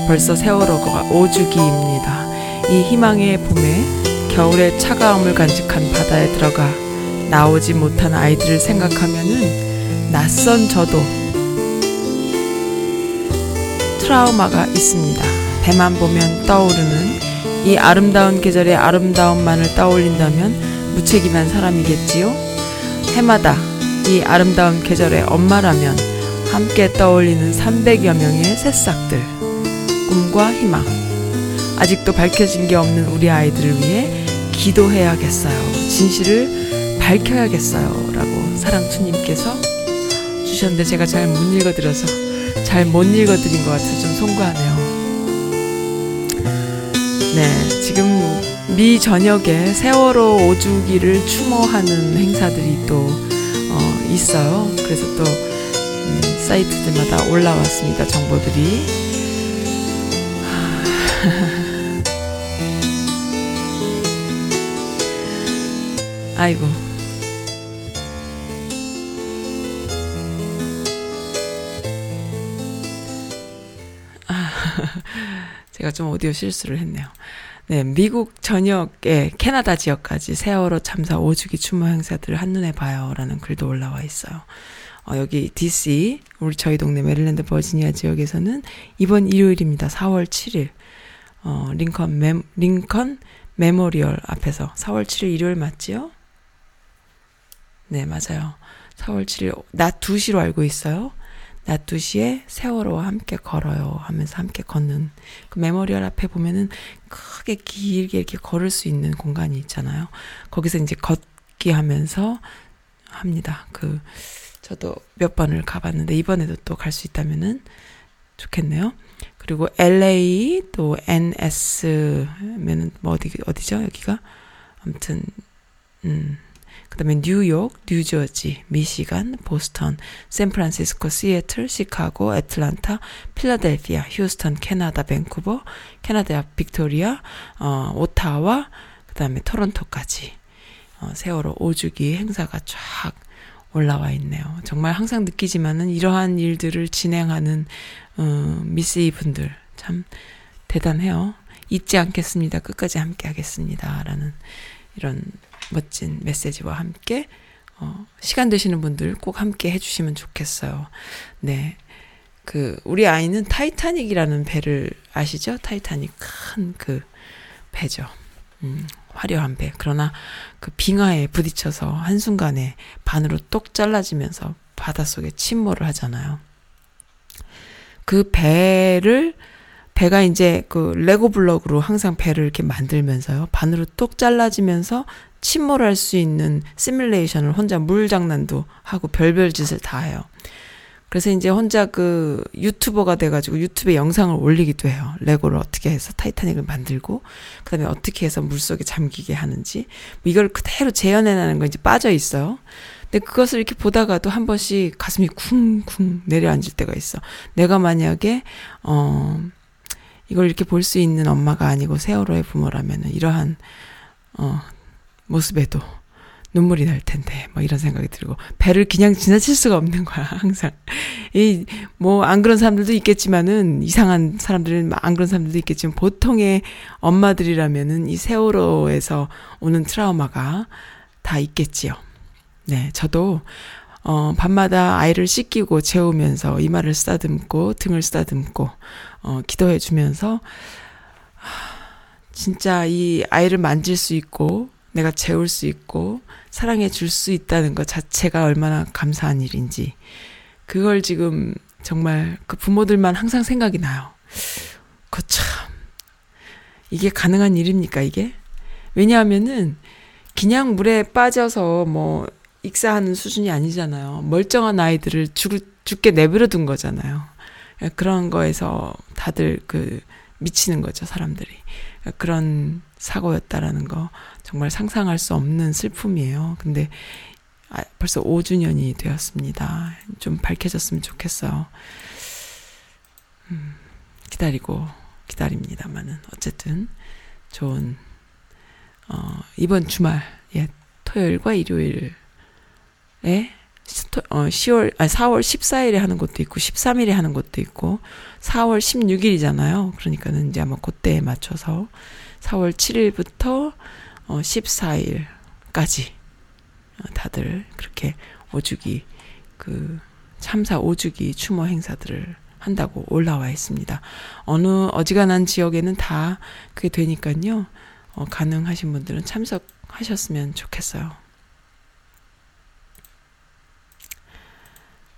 벌써 세월호가 오주기입니다. 이 희망의 봄에 겨울의 차가움을 간직한 바다에 들어가 나오지 못한 아이들을 생각하면은 낯선 저도 트라우마가 있습니다. 배만 보면 떠오르는 이 아름다운 계절의 아름다움만을 떠올린다면 무책임한 사람이겠지요. 해마다 이 아름다운 계절의 엄마라면 함께 떠올리는 300여 명의 새싹들, 꿈과 희망. 아직도 밝혀진 게 없는 우리 아이들을 위해 기도해야겠어요. 진실을 밝혀야겠어요. 라고 사랑투님께서 주셨는데 제가 잘 못 읽어드려서 잘 못 읽어드린 것 같아서 좀 송구하네요. 네, 지금 미 전역에 세월호 오주기를 추모하는 행사들이 또 어, 있어요. 그래서 또 음, 사이트들마다 올라왔습니다. 정보들이. 아이고. 제가 좀 오디오 실수를 했네요. 네, 미국 전역의 캐나다 지역까지 세월호 참사 5주기 추모 행사들을 한눈에 봐요라는 글도 올라와 있어요. 어, 여기 DC, 우리 저희 동네 메릴랜드 버지니아 지역에서는 이번 일요일입니다. 4월 7일. 어, Lincoln Me, Lincoln Memorial 앞에서 4월 7일 일요일 맞지요? 네, 맞아요. 4월 7일 낮 2시로 알고 있어요. 낮 2시에 세월호와 함께 걸어요 하면서 함께 걷는 그 Memorial 앞에 보면은 크게 길게 이렇게 걸을 수 있는 공간이 있잖아요. 거기서 이제 걷기 하면서 합니다. 그 저도 몇 번을 가봤는데 이번에도 또 갈 수 있다면은 좋겠네요. 그리고 LA 또 NS면은 뭐 어디 어디죠 여기가 아무튼 음 그 다음에 뉴욕, 뉴저지, 미시간, 보스턴, 샌프란시스코, 시애틀, 시카고, 애틀란타, 필라델피아, 휴스턴, 캐나다, 밴쿠버, 캐나다 빅토리아, 어, 오타와 그 다음에 토론토까지 어, 세월호 5주기 행사가 쫙 올라와 있네요. 정말 항상 느끼지만은 이러한 일들을 진행하는 어, 미씨 분들 참 대단해요. 잊지 않겠습니다. 끝까지 함께 하겠습니다 라는 이런 멋진 메시지와 함께 어, 시간 되시는 분들 꼭 함께 해주시면 좋겠어요. 네. 그, 우리 아이는 타이타닉이라는 배를 아시죠? 타이타닉 큰 그 배죠. 음, 화려한 배. 그러나 그 빙하에 부딪혀서 한순간에 반으로 똑 잘라지면서 바닷속에 침몰을 하잖아요. 그 배를 배가 이제 그 레고 블럭으로 항상 배를 이렇게 만들면서요. 반으로 똑 잘라지면서 침몰할 수 있는 시뮬레이션을 혼자 물 장난도 하고 별별 짓을 다 해요. 그래서 이제 혼자 그 유튜버가 돼가지고 유튜브에 영상을 올리기도 해요. 레고를 어떻게 해서 타이타닉을 만들고, 그 다음에 어떻게 해서 물 속에 잠기게 하는지, 뭐 이걸 그대로 재현해내는 거 이제 빠져 있어요. 근데 그것을 이렇게 보다가도 한 번씩 가슴이 쿵쿵 내려앉을 때가 있어. 내가 만약에, 어, 이걸 이렇게 볼 수 있는 엄마가 아니고 세월호의 부모라면은 이러한, 어, 모습에도 눈물이 날 텐데 뭐 이런 생각이 들고 배를 그냥 지나칠 수가 없는 거야 항상 이 뭐 안 그런 사람들도 있겠지만은 이상한 사람들은 안 그런 사람들도 있겠지만 보통의 엄마들이라면은 이 세월호에서 오는 트라우마가 다 있겠지요. 네, 저도 어 밤마다 아이를 씻기고 재우면서 이마를 쓰다듬고 등을 쓰다듬고 어 기도해 주면서 진짜 이 아이를 만질 수 있고 내가 재울 수 있고 사랑해 줄 수 있다는 것 자체가 얼마나 감사한 일인지 그걸 지금 정말 그 부모들만 항상 생각이 나요. 그 참 이게 가능한 일입니까 이게? 왜냐하면은 그냥 물에 빠져서 뭐 익사하는 수준이 아니잖아요. 멀쩡한 아이들을 죽, 죽게 내버려 둔 거잖아요. 그런 거에서 다들 그 미치는 거죠, 사람들이. 그런 사고였다라는 거 정말 상상할 수 없는 슬픔이에요. 근데 아, 벌써 5주년이 되었습니다. 좀 밝혀졌으면 좋겠어요. 음, 기다리고 기다립니다만은 어쨌든 좋은 어, 이번 주말 예 토요일과 일요일에 어, 10월, 아 4월 14일에 하는 것도 있고, 13일에 하는 것도 있고, 4월 16일이잖아요. 그러니까는 이제 아마 그때에 맞춰서 4월 7일부터 어, 14일까지 어, 다들 그렇게 오주기, 그, 참사 오주기 추모 행사들을 한다고 올라와 있습니다. 어느 어지간한 지역에는 다 그게 되니까요. 어, 가능하신 분들은 참석하셨으면 좋겠어요.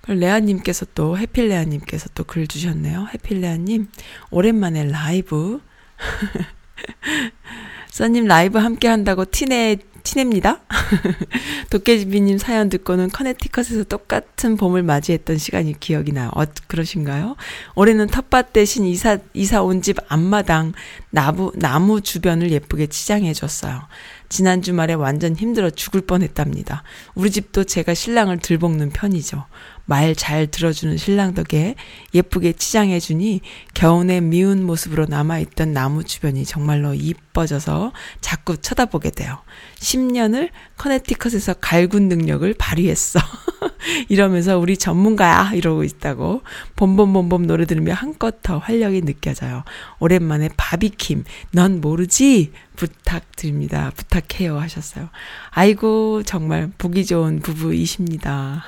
레아님께서 또 해필레아님께서 또 글 주셨네요. 해필레아님 오랜만에 라이브 써님 라이브 함께 한다고 티내 티냅니다. 도깨비님 사연 듣고는 커네티컷에서 똑같은 봄을 맞이했던 시간이 기억이 나요. 어, 그러신가요? 올해는 텃밭 대신 이사, 이사 온 집 앞마당, 나무, 나무 주변을 예쁘게 치장해줬어요. 지난 주말에 완전 힘들어 죽을 뻔 했답니다. 우리 집도 제가 신랑을 들볶는 편이죠. 말 잘 들어주는 신랑 덕에 예쁘게 치장해주니 겨우내 미운 모습으로 남아있던 나무 주변이 정말로 이뻐져서 자꾸 쳐다보게 돼요. 10년을 커네티컷에서 갈군 능력을 발휘했어. 이러면서 우리 전문가야 이러고 있다고 봄봄봄봄 노래 들으며 한껏 더 활력이 느껴져요. 오랜만에 바비킴 넌 모르지 부탁드립니다. 부탁해요 하셨어요. 아이고 정말 보기 좋은 부부이십니다.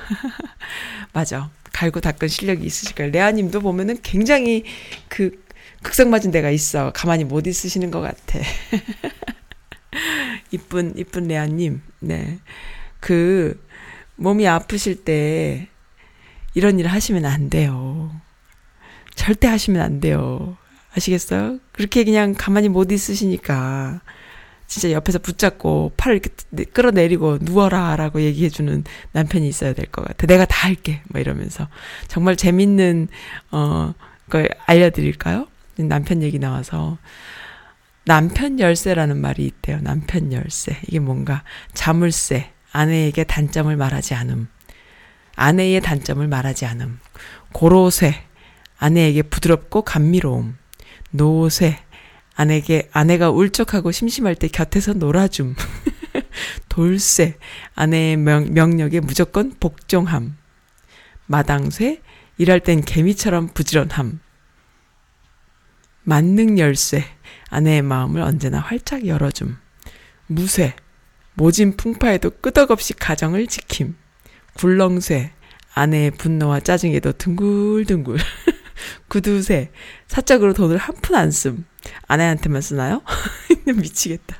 맞아. 갈고 닦은 실력이 있으실까요? 레아님도 보면은 굉장히 그 극성 맞은 데가 있어. 가만히 못 있으시는 것 같아. 이쁜 이쁜 레아님, 네. 그 몸이 아프실 때 이런 일을 하시면 안 돼요. 절대 하시면 안 돼요. 아시겠어요? 그렇게 그냥 가만히 못 있으시니까 진짜 옆에서 붙잡고 팔을 이렇게 끌어내리고 누워라 라고 얘기해주는 남편이 있어야 될 것 같아. 내가 다 할게. 뭐 이러면서. 정말 재밌는, 어, 걸 알려드릴까요? 남편 얘기 나와서. 남편 열쇠라는 말이 있대요. 남편 열쇠. 이게 뭔가 자물쇠. 아내에게 단점을 말하지 않음. 아내의 단점을 말하지 않음. 고로쇠. 아내에게 부드럽고 감미로움. 노쇠. 아내에게 아내가 울적하고 심심할 때 곁에서 놀아줌. 돌쇠. 아내의 명, 명령에 무조건 복종함. 마당쇠. 일할 땐 개미처럼 부지런함. 만능 열쇠. 아내의 마음을 언제나 활짝 열어줌. 무쇠. 모진 풍파에도 끄덕없이 가정을 지킴. 굴렁쇠. 아내의 분노와 짜증에도 둥글둥글. 구두쇠. 사적으로 돈을 한 푼 안 씀. 아내한테만 쓰나요? 미치겠다.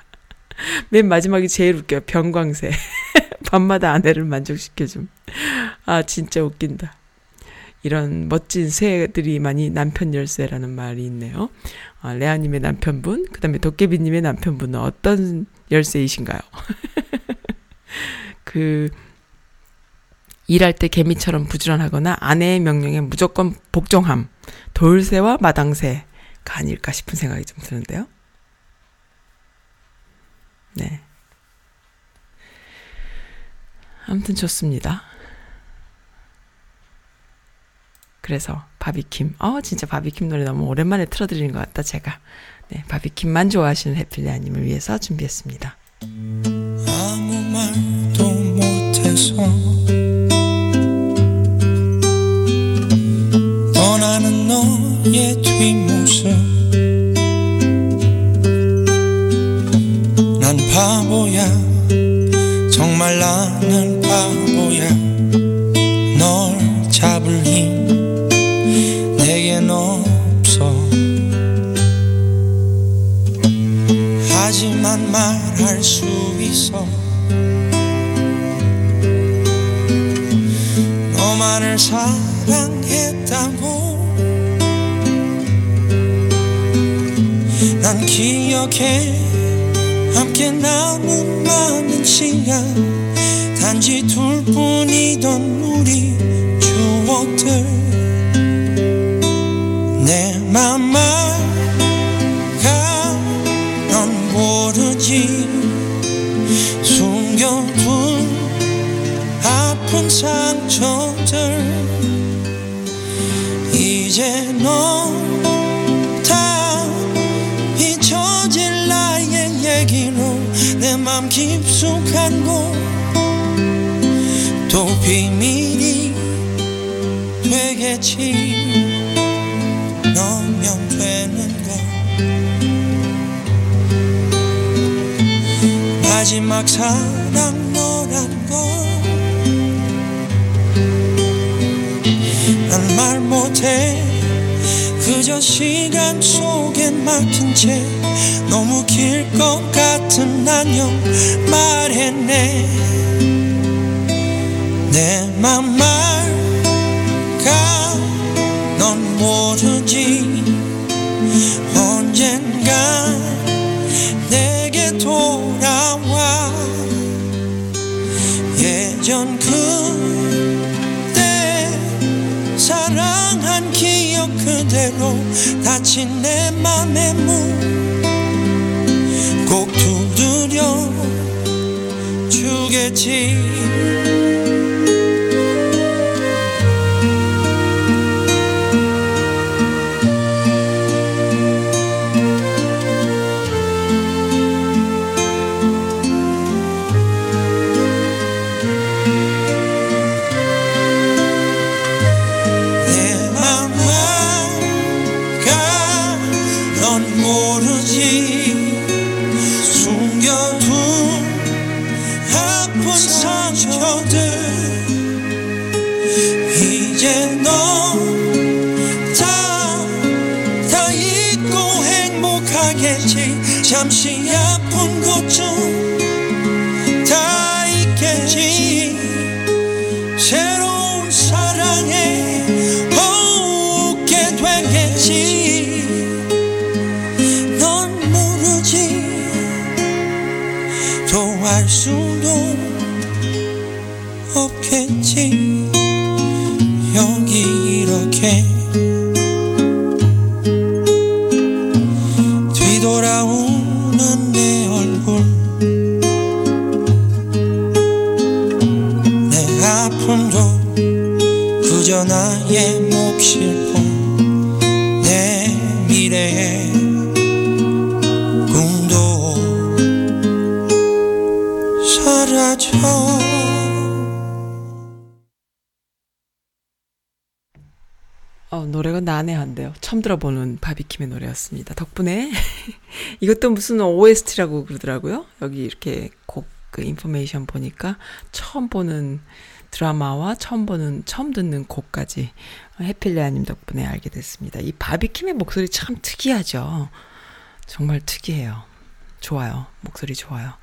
맨 마지막이 제일 웃겨요. 병광새. 밤마다 아내를 만족시켜줌. 아, 진짜 웃긴다. 이런 멋진 새들이 많이 남편 열쇠라는 말이 있네요. 아, 레아님의 남편분, 그 다음에 도깨비님의 남편분은 어떤 열쇠이신가요? 그, 일할 때 개미처럼 부지런하거나 아내의 명령에 무조건 복종함, 돌쇠와 마당새가 아닐까 싶은 생각이 좀 드는데요. 네. 아무튼 좋습니다. 그래서 바비킴, 어 진짜 바비킴 노래 너무 오랜만에 틀어드리는 것 같다 제가. 네, 바비킴만 좋아하시는 해필리아님을 위해서 준비했습니다. 아무 말도 못해서 너의 뒷모습. 난 바보야. 정말 나는 바보야. 널 잡을 힘 내겐 없어. 하지만 말할 수 있어. 너만을 사랑했다고 난 기억해. 함께 나눈 많은 시간. 단지 둘뿐이던 우리 추억들. 내맘 알까 넌 모르지. 숨겨둔 아픈 상처들. 이제 넌 되겠지 너면 되는 것 마지막 사랑 너란 건난 말 못해. 그저 시간 속에 막힌 채 너무 길 것 같은 안녕 말했네. 내맘말 내문꼭 두드려 주겠지 잊겠지 새로운 사랑에 얻게 되겠지. 넌 모르지. 또 알 수도 바비킴의 노래였습니다. 덕분에 이것도 무슨 OST라고 그러더라고요. 여기 이렇게 곡 그 인포메이션 보니까 처음 보는 드라마와 처음 보는 처음 듣는 곡까지 해필레아님 덕분에 알게 됐습니다. 이 바비킴의 목소리 참 특이하죠. 정말 특이해요. 좋아요. 목소리 좋아요.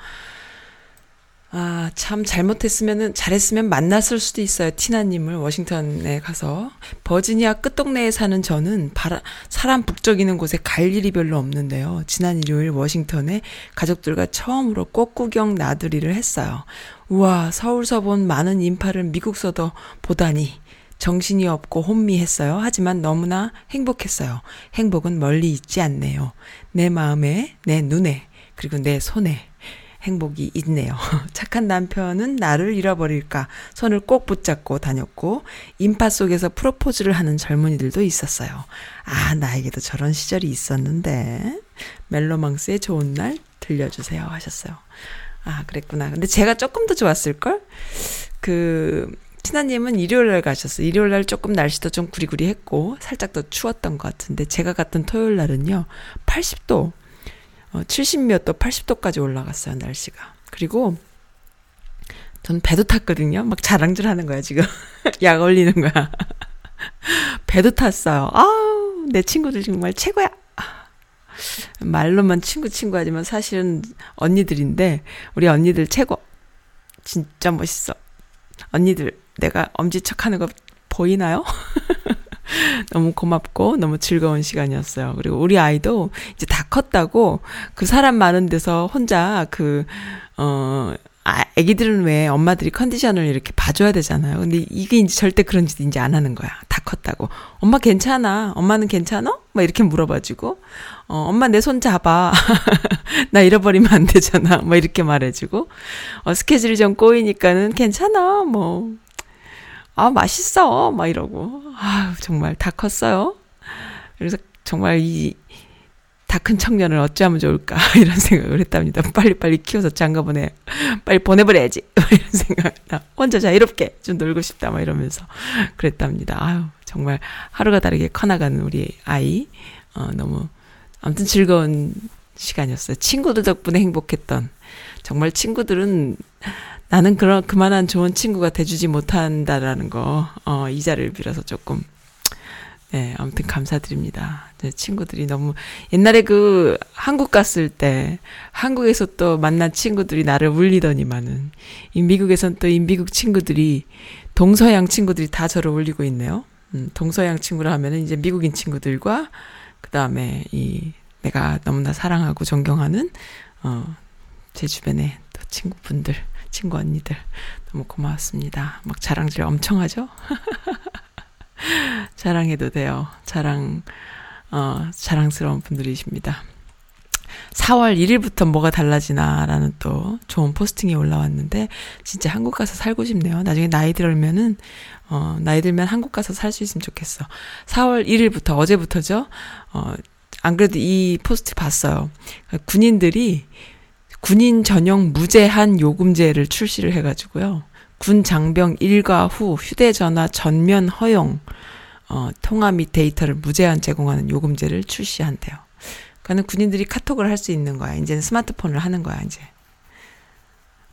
아, 참 잘못했으면은 잘했으면 만났을 수도 있어요. 티나 님을 워싱턴에 가서 버지니아 끝동네에 사는 저는 바라, 사람 북적이는 곳에 갈 일이 별로 없는데요. 지난 일요일 워싱턴에 가족들과 처음으로 꽃구경 나들이를 했어요. 우와, 서울서 본 많은 인파를 미국서도 보다니 정신이 없고 혼미했어요. 하지만 너무나 행복했어요. 행복은 멀리 있지 않네요. 내 마음에, 내 눈에, 그리고 내 손에. 행복이 있네요. 착한 남편은 나를 잃어버릴까 손을 꼭 붙잡고 다녔고 인파 속에서 프로포즈를 하는 젊은이들도 있었어요. 아 나에게도 저런 시절이 있었는데 멜로망스의 좋은 날 들려주세요 하셨어요. 아 그랬구나. 근데 제가 조금 더 좋았을 걸. 그 티나님은 일요일 날 가셨어요. 일요일 날 조금 날씨도 좀 구리구리했고 살짝 더 추웠던 것 같은데 제가 갔던 토요일 날은요 80도 어, 70몇 도, 80도까지 올라갔어요, 날씨가. 그리고 전 배도 탔거든요. 막 자랑질 하는 거야, 지금. 약 올리는 거야. 배도 탔어요. 아우, 내 친구들 정말 최고야. 말로만 친구 친구 하지만 사실은 언니들인데, 우리 언니들 최고. 진짜 멋있어. 언니들, 내가 엄지척 하는 거 보이나요? 너무 고맙고 너무 즐거운 시간이었어요. 그리고 우리 아이도 이제 다 컸다고 그 사람 많은 데서 혼자 그, 어, 아, 애기들은 왜 엄마들이 컨디션을 이렇게 봐줘야 되잖아요. 근데 이게 이제 절대 그런 짓 이제 안 하는 거야. 다 컸다고. 엄마 괜찮아. 엄마는 괜찮아? 막 이렇게 물어봐주고, 어, 엄마 내 손 잡아. 나 잃어버리면 안 되잖아. 막 이렇게 말해주고, 어, 스케줄이 좀 꼬이니까는 괜찮아. 뭐, 아, 맛있어. 막 이러고. 아 정말 다 컸어요. 그래서 정말 이, 다 큰 청년을 어찌하면 좋을까 이런 생각을 했답니다. 빨리빨리 키워서 장가 보내 빨리 보내버려야지 이런 생각 나 혼자 자유롭게 좀 놀고 싶다 막 이러면서 그랬답니다. 아유 정말 하루가 다르게 커나가는 우리 아이 어, 너무 아무튼 즐거운 시간이었어요. 친구들 덕분에 행복했던 정말 친구들은 나는 그런 그만한 좋은 친구가 돼주지 못한다라는 거 어, 이 자리를 빌어서 조금 네, 아무튼 감사드립니다. 제 친구들이 너무 옛날에 그 한국 갔을 때 한국에서 또 만난 친구들이 나를 울리더니만은 이 미국에선 또 이 미국 친구들이 동서양 친구들이 다 저를 울리고 있네요. 음, 동서양 친구라 하면은 이제 미국인 친구들과 그 다음에 이 내가 너무나 사랑하고 존경하는 어, 제 주변에 또 친구분들, 친구 언니들 너무 고마웠습니다. 막 자랑질 엄청 하죠? 자랑해도 돼요. 자랑, 어, 자랑스러운 분들이십니다. 4월 1일부터 뭐가 달라지나라는 또 좋은 포스팅이 올라왔는데, 진짜 한국 가서 살고 싶네요. 나중에 나이 들면은, 어, 나이 들면 한국 가서 살 수 있으면 좋겠어. 4월 1일부터, 어제부터죠? 어, 안 그래도 이 포스트 봤어요. 군인들이 군인 전용 무제한 요금제를 출시를 해가지고요. 군 장병 일과 후 휴대전화 전면 허용, 어, 통화 및 데이터를 무제한 제공하는 요금제를 출시한대요. 그러니까 군인들이 카톡을 할 수 있는 거야. 이제는 스마트폰을 하는 거야, 이제.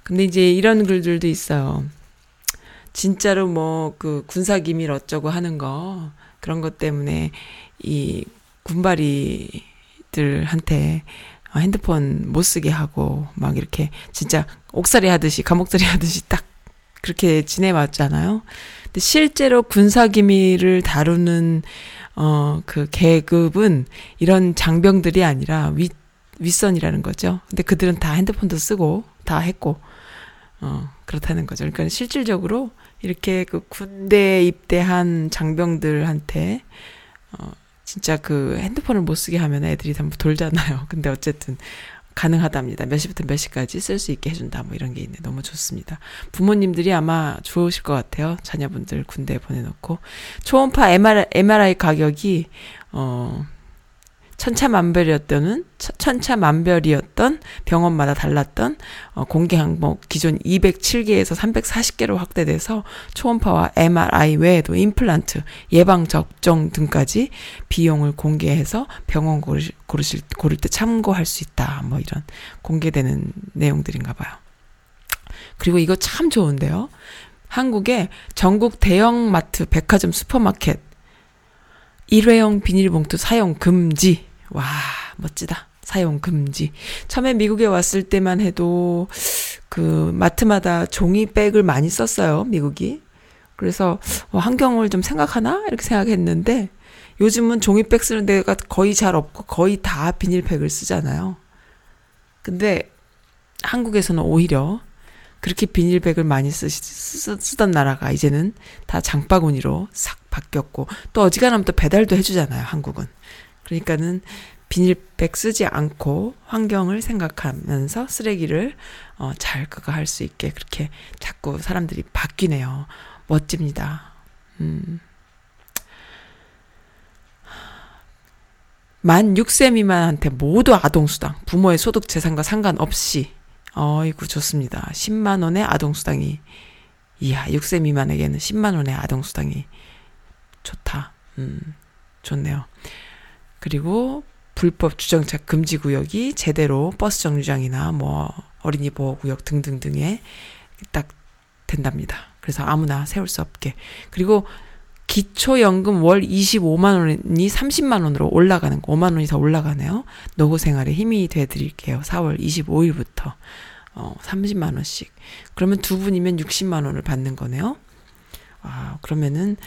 근데 이제 이런 글들도 있어요. 진짜로 뭐 그 군사 기밀 어쩌고 하는 거 그런 것 때문에 이 군바리들한테 어, 핸드폰 못 쓰게 하고 막 이렇게 진짜 옥살이 하듯이 감옥살이 하듯이 딱 그렇게 지내왔잖아요. 근데 실제로 군사 기밀을 다루는 어 그 계급은 이런 장병들이 아니라 윗 윗선이라는 거죠. 근데 그들은 다 핸드폰도 쓰고 다 했고 어 그렇다는 거죠. 그러니까 실질적으로 이렇게 그 군대에 입대한 장병들한테 어 진짜 그 핸드폰을 못 쓰게 하면 애들이 전부 돌잖아요. 근데 어쨌든 가능하답니다. 몇 시부터 몇 시까지 쓸 수 있게 해준다. 뭐 이런 게 있네. 너무 좋습니다. 부모님들이 아마 좋으실 것 같아요. 자녀분들 군대에 보내놓고. 초음파 MRI, MRI 가격이, 어, 천차만별이었던, 천차만별이었던 병원마다 달랐던 어, 공개 항목 기존 207개에서 340개로 확대돼서 초음파와 MRI 외에도 임플란트, 예방 접종 등까지 비용을 공개해서 병원 고르실, 고르실 고를 때 참고할 수 있다. 뭐 이런 공개되는 내용들인가 봐요. 그리고 이거 참 좋은데요. 한국의 전국 대형 마트, 백화점, 슈퍼마켓 일회용 비닐봉투 사용 금지. 와, 멋지다. 사용 금지. 처음에 미국에 왔을 때만 해도 그 마트마다 종이백을 많이 썼어요, 미국이. 그래서 어, 환경을 좀 생각하나? 이렇게 생각했는데 요즘은 종이백 쓰는 데가 거의 잘 없고 거의 다 비닐팩을 쓰잖아요. 근데 한국에서는 오히려 그렇게 비닐백을 많이 쓰, 쓰, 쓰던 나라가 이제는 다 장바구니로 싹 바뀌었고 또 어지간하면 또 배달도 해주잖아요, 한국은. 그러니까는 비닐백 쓰지 않고 환경을 생각하면서 쓰레기를 어, 잘 그거 할 수 있게 그렇게 자꾸 사람들이 바뀌네요. 멋집니다. 음. 만 6세 미만한테 모두 아동수당, 부모의 소득 재산과 상관없이, 어이구, 좋습니다. 10만원의 아동수당이, 이야, 6세 미만에게는 10만원의 아동수당이 좋다. 음, 좋네요. 그리고 불법 주정차 금지 구역이 제대로 버스 정류장이나 뭐 어린이 보호 구역 등등등에 딱 된답니다. 그래서 아무나 세울 수 없게. 그리고 기초연금 월 25만 원이 30만 원으로 올라가는 거 5만 원이 더 올라가네요. 노후 생활에 힘이 돼 드릴게요. 4월 25일부터 어 30만 원씩. 그러면 두 분이면 60만 원을 받는 거네요. 아, 그러면은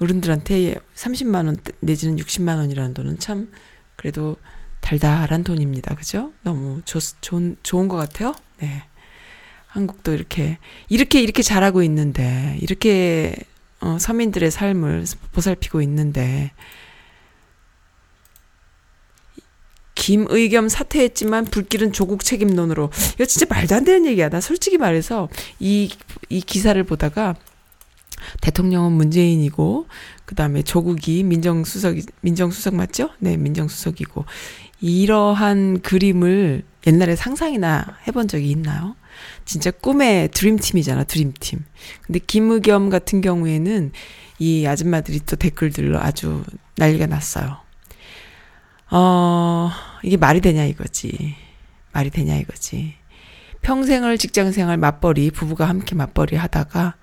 어른들한테 30만 원 내지는 60만 원이라는 돈은 참 그래도 달달한 돈입니다. 그죠? 너무 좋, 좋은, 좋은 것 같아요. 네. 한국도 이렇게, 이렇게, 이렇게 잘하고 있는데, 이렇게, 어, 서민들의 삶을 보살피고 있는데, 김의겸 사퇴했지만 불길은 조국 책임론으로. 이거 진짜 말도 안 되는 얘기야. 나 솔직히 말해서 이, 이 기사를 보다가 대통령은 문재인이고, 그 다음에 조국이 민정수석이, 민정수석 맞죠? 네, 민정수석이고. 이러한 그림을 옛날에 상상이나 해본 적이 있나요? 진짜 꿈의 드림팀이잖아, 드림팀. 근데 김의겸 같은 경우에는 이 아줌마들이 또 댓글들로 아주 난리가 났어요. 어, 이게 말이 되냐 이거지. 말이 되냐 이거지. 평생을 직장 생활 맞벌이, 부부가 함께 맞벌이 하다가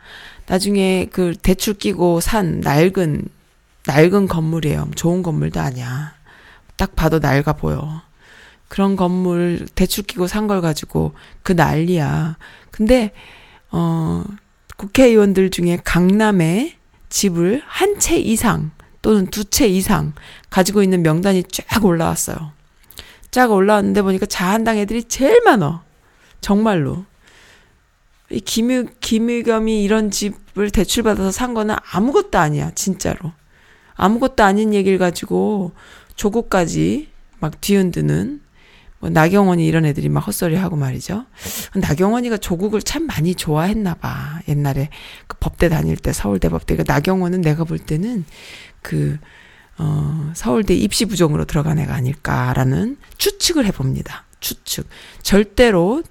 나중에 그 대출 끼고 산 낡은, 낡은 건물이에요. 좋은 건물도 아니야. 딱 봐도 낡아 보여. 그런 건물 대출 끼고 산 걸 가지고 그 난리야. 근데, 어, 국회의원들 중에 강남에 집을 한 채 이상 또는 두 채 이상 가지고 있는 명단이 쫙 올라왔어요. 쫙 올라왔는데 보니까 자한당 애들이 제일 많어. 정말로. 이 김유, 김유겸이 이런 집을 대출받아서 산 거는 아무것도 아니야, 진짜로. 아무것도 아닌 얘기를 가지고 조국까지 막 뒤흔드는 뭐 나경원이 이런 애들이 막 헛소리 하고 말이죠. 나경원이가 조국을 참 많이 좋아했나 봐. 옛날에 그 법대 다닐 때 서울대 법대. 그 나경원은 내가 볼 때는 그 어, 서울대 입시 부정으로 들어간 애가 아닐까라는 추측을 해봅니다. 추측. 절대로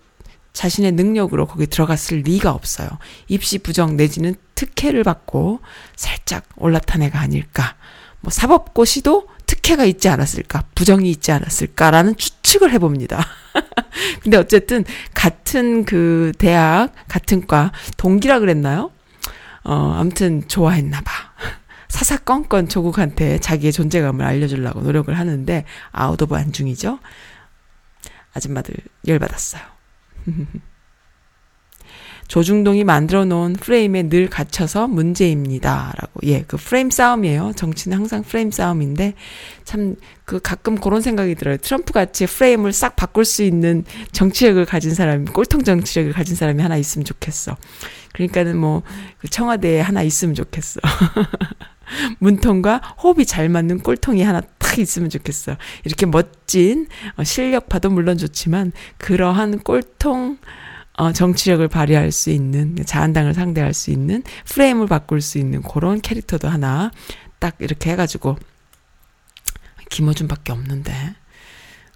자신의 능력으로 거기 들어갔을 리가 없어요. 입시 부정 내지는 특혜를 받고 살짝 올라탄 애가 아닐까. 뭐 사법고시도 특혜가 있지 않았을까, 부정이 있지 않았을까라는 추측을 해봅니다. 근데 어쨌든 같은 그 대학, 같은 과, 동기라 그랬나요? 어, 아무튼 좋아했나 봐. 사사건건 조국한테 자기의 존재감을 알려주려고 노력을 하는데 out of 안중이죠. 아줌마들 열받았어요. 조중동이 만들어 놓은 프레임에 늘 갇혀서 문제입니다. 라고. 예, 그 프레임 싸움이에요. 정치는 항상 프레임 싸움인데, 참, 그 가끔 그런 생각이 들어요. 트럼프 같이 프레임을 싹 바꿀 수 있는 정치력을 가진 사람이, 꼴통 정치력을 가진 사람이 하나 있으면 좋겠어. 그러니까는 뭐, 그 청와대에 하나 있으면 좋겠어. 문통과 호흡이 잘 맞는 꼴통이 하나 딱 있으면 좋겠어. 이렇게 멋진 어, 실력파도 물론 좋지만 그러한 꼴통 어, 정치력을 발휘할 수 있는 자한당을 상대할 수 있는 프레임을 바꿀 수 있는 그런 캐릭터도 하나 딱 이렇게 해가지고 김어준밖에 없는데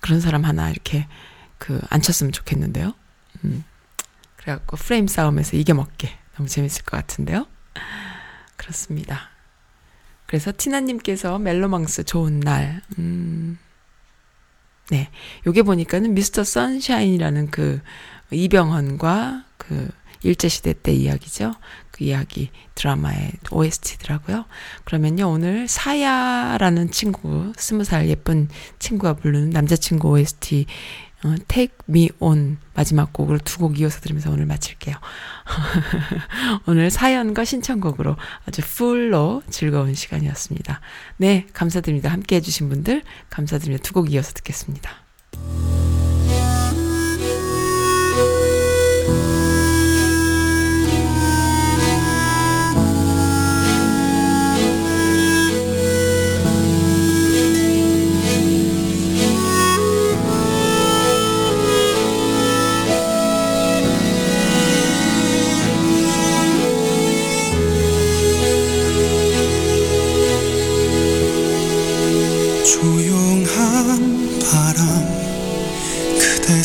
그런 사람 하나 이렇게 그 앉혔으면 좋겠는데요. 음. 그래갖고 프레임 싸움에서 이겨먹게 너무 재밌을 것 같은데요. 그렇습니다. 그래서 티나님께서 멜로망스 좋은 날, 음, 네. 요게 보니까는 미스터 선샤인이라는 그 이병헌과 그 일제시대 때 이야기죠. 그 이야기 드라마의 OST더라고요. 그러면요, 오늘 사야라는 친구, 스무 살 예쁜 친구가 부르는 남자친구 OST, 어, Take Me On 마지막 곡을 두 곡 이어서 들으면서 오늘 마칠게요. 오늘 사연과 신청곡으로 아주 풀로 즐거운 시간이었습니다. 네, 감사드립니다. 함께 해주신 분들 감사드립니다. 두 곡 이어서 듣겠습니다.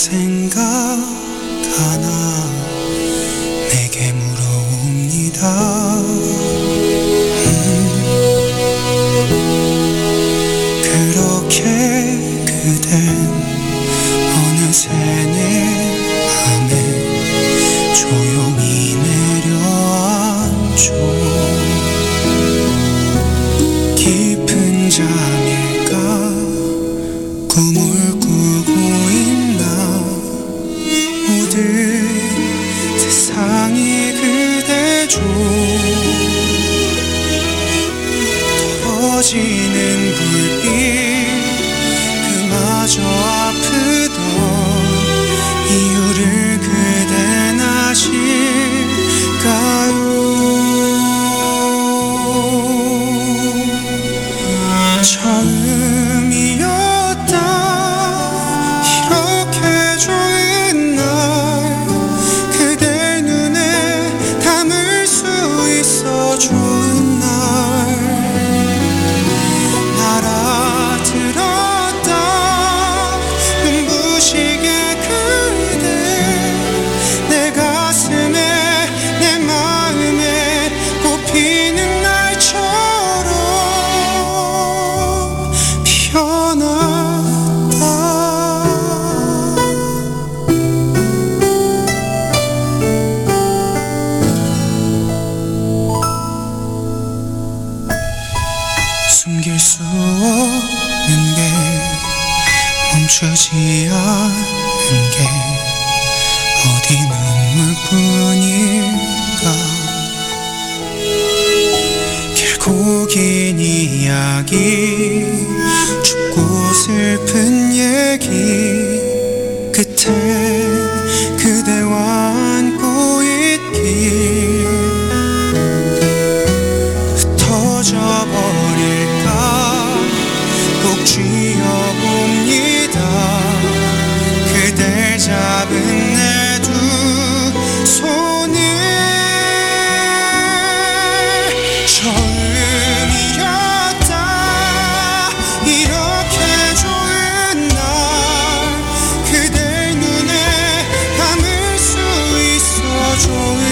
생각하나 내게 물어옵니다. 음, 그렇게 그댄 어느새 내 Oh.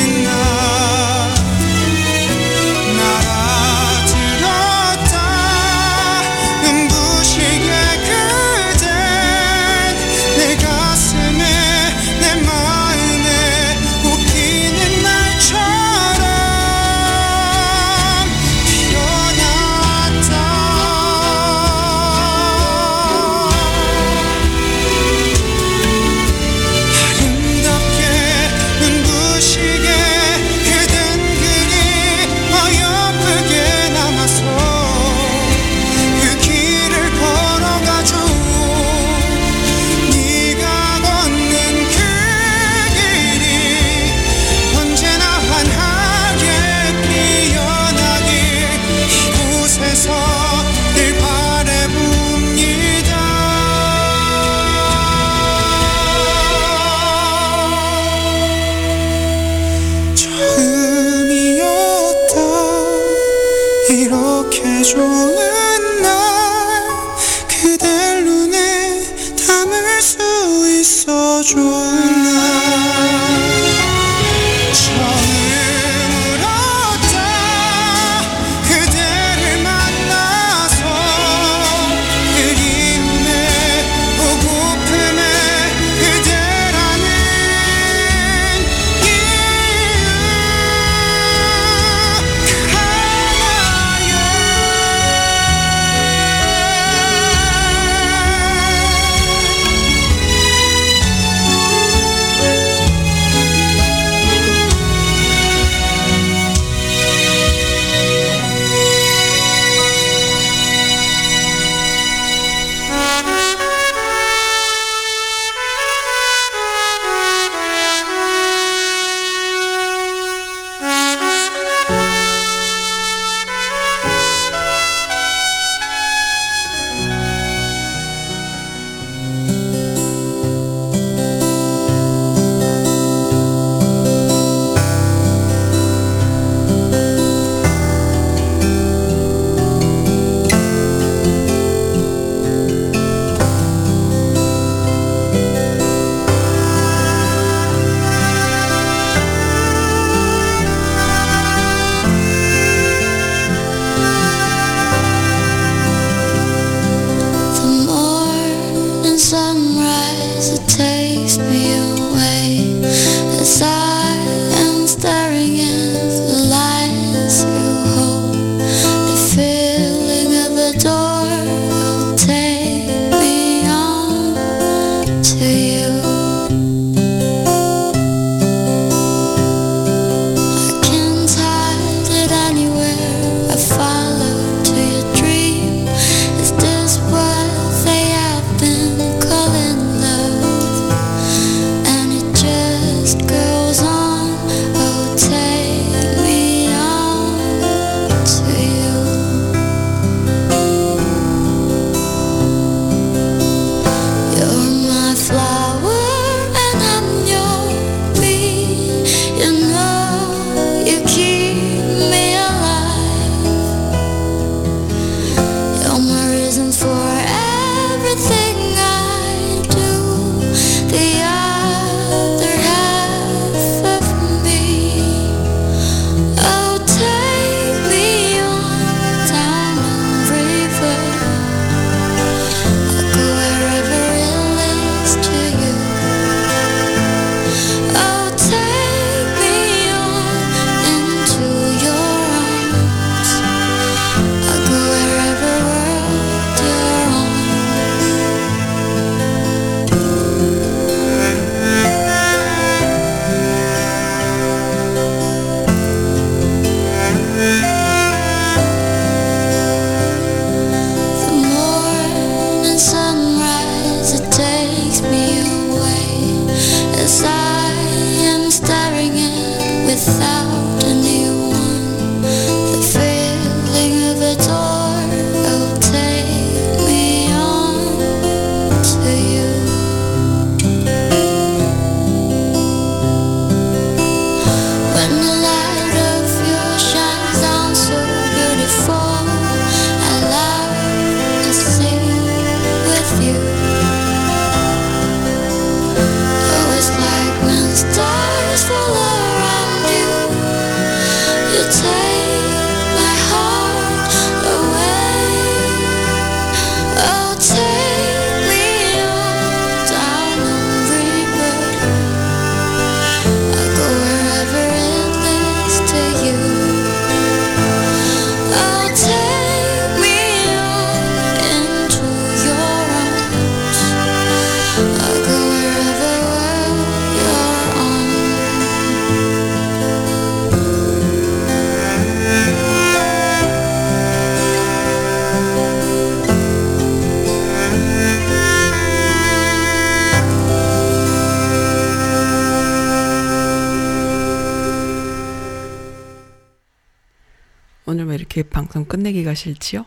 방송 끝내기가 싫지요?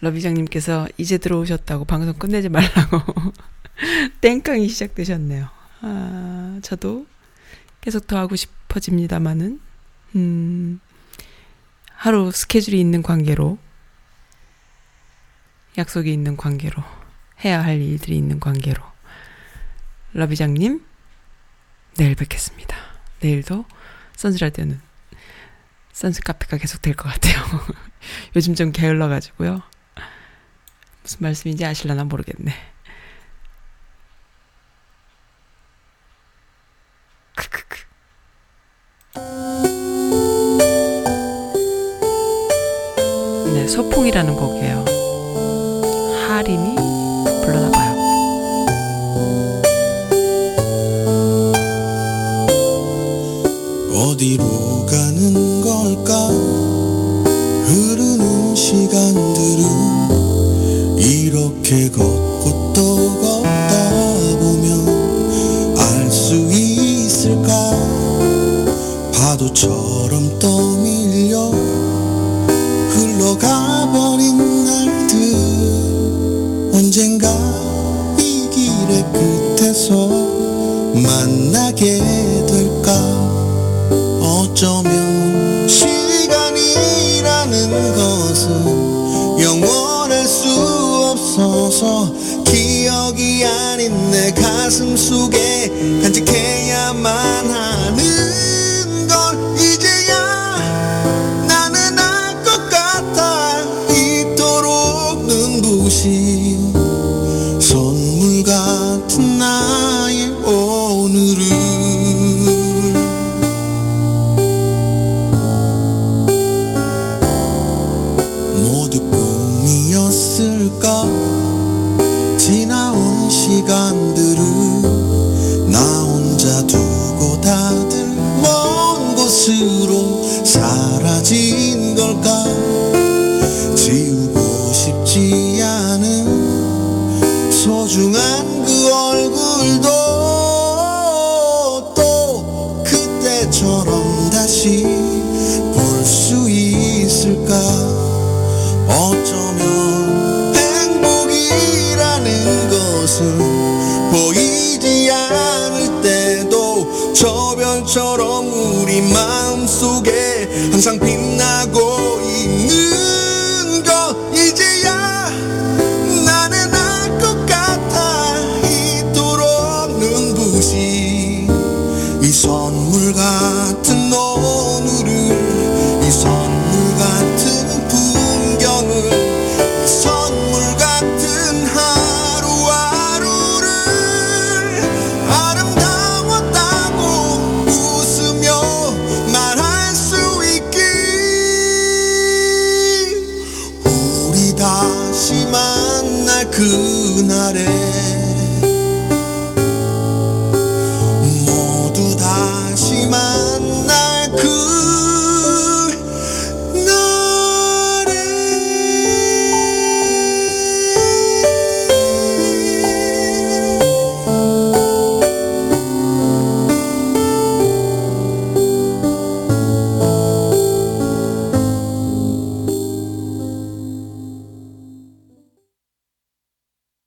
러비장님께서 이제 들어오셨다고 방송 끝내지 말라고 땡깡이 시작되셨네요. 아, 저도 계속 더 하고 싶어집니다만은, 음, 하루 스케줄이 있는 관계로, 약속이 있는 관계로, 해야 할 일들이 있는 관계로, 러비장님, 내일 뵙겠습니다. 내일도 선수할 때는 선수 카페가 계속 될 것 같아요. 요즘 좀 게을러가지고요. 무슨 말씀인지 아실라나 모르겠네. 크크크. 네, 소풍이라는 곡이에요. 하림이 불러나 봐요. 어디로 가는 걸까? 길 걷고 또 걷다 보면 알 수 있을까? 파도처럼 아닌 내 가슴 속에 간직해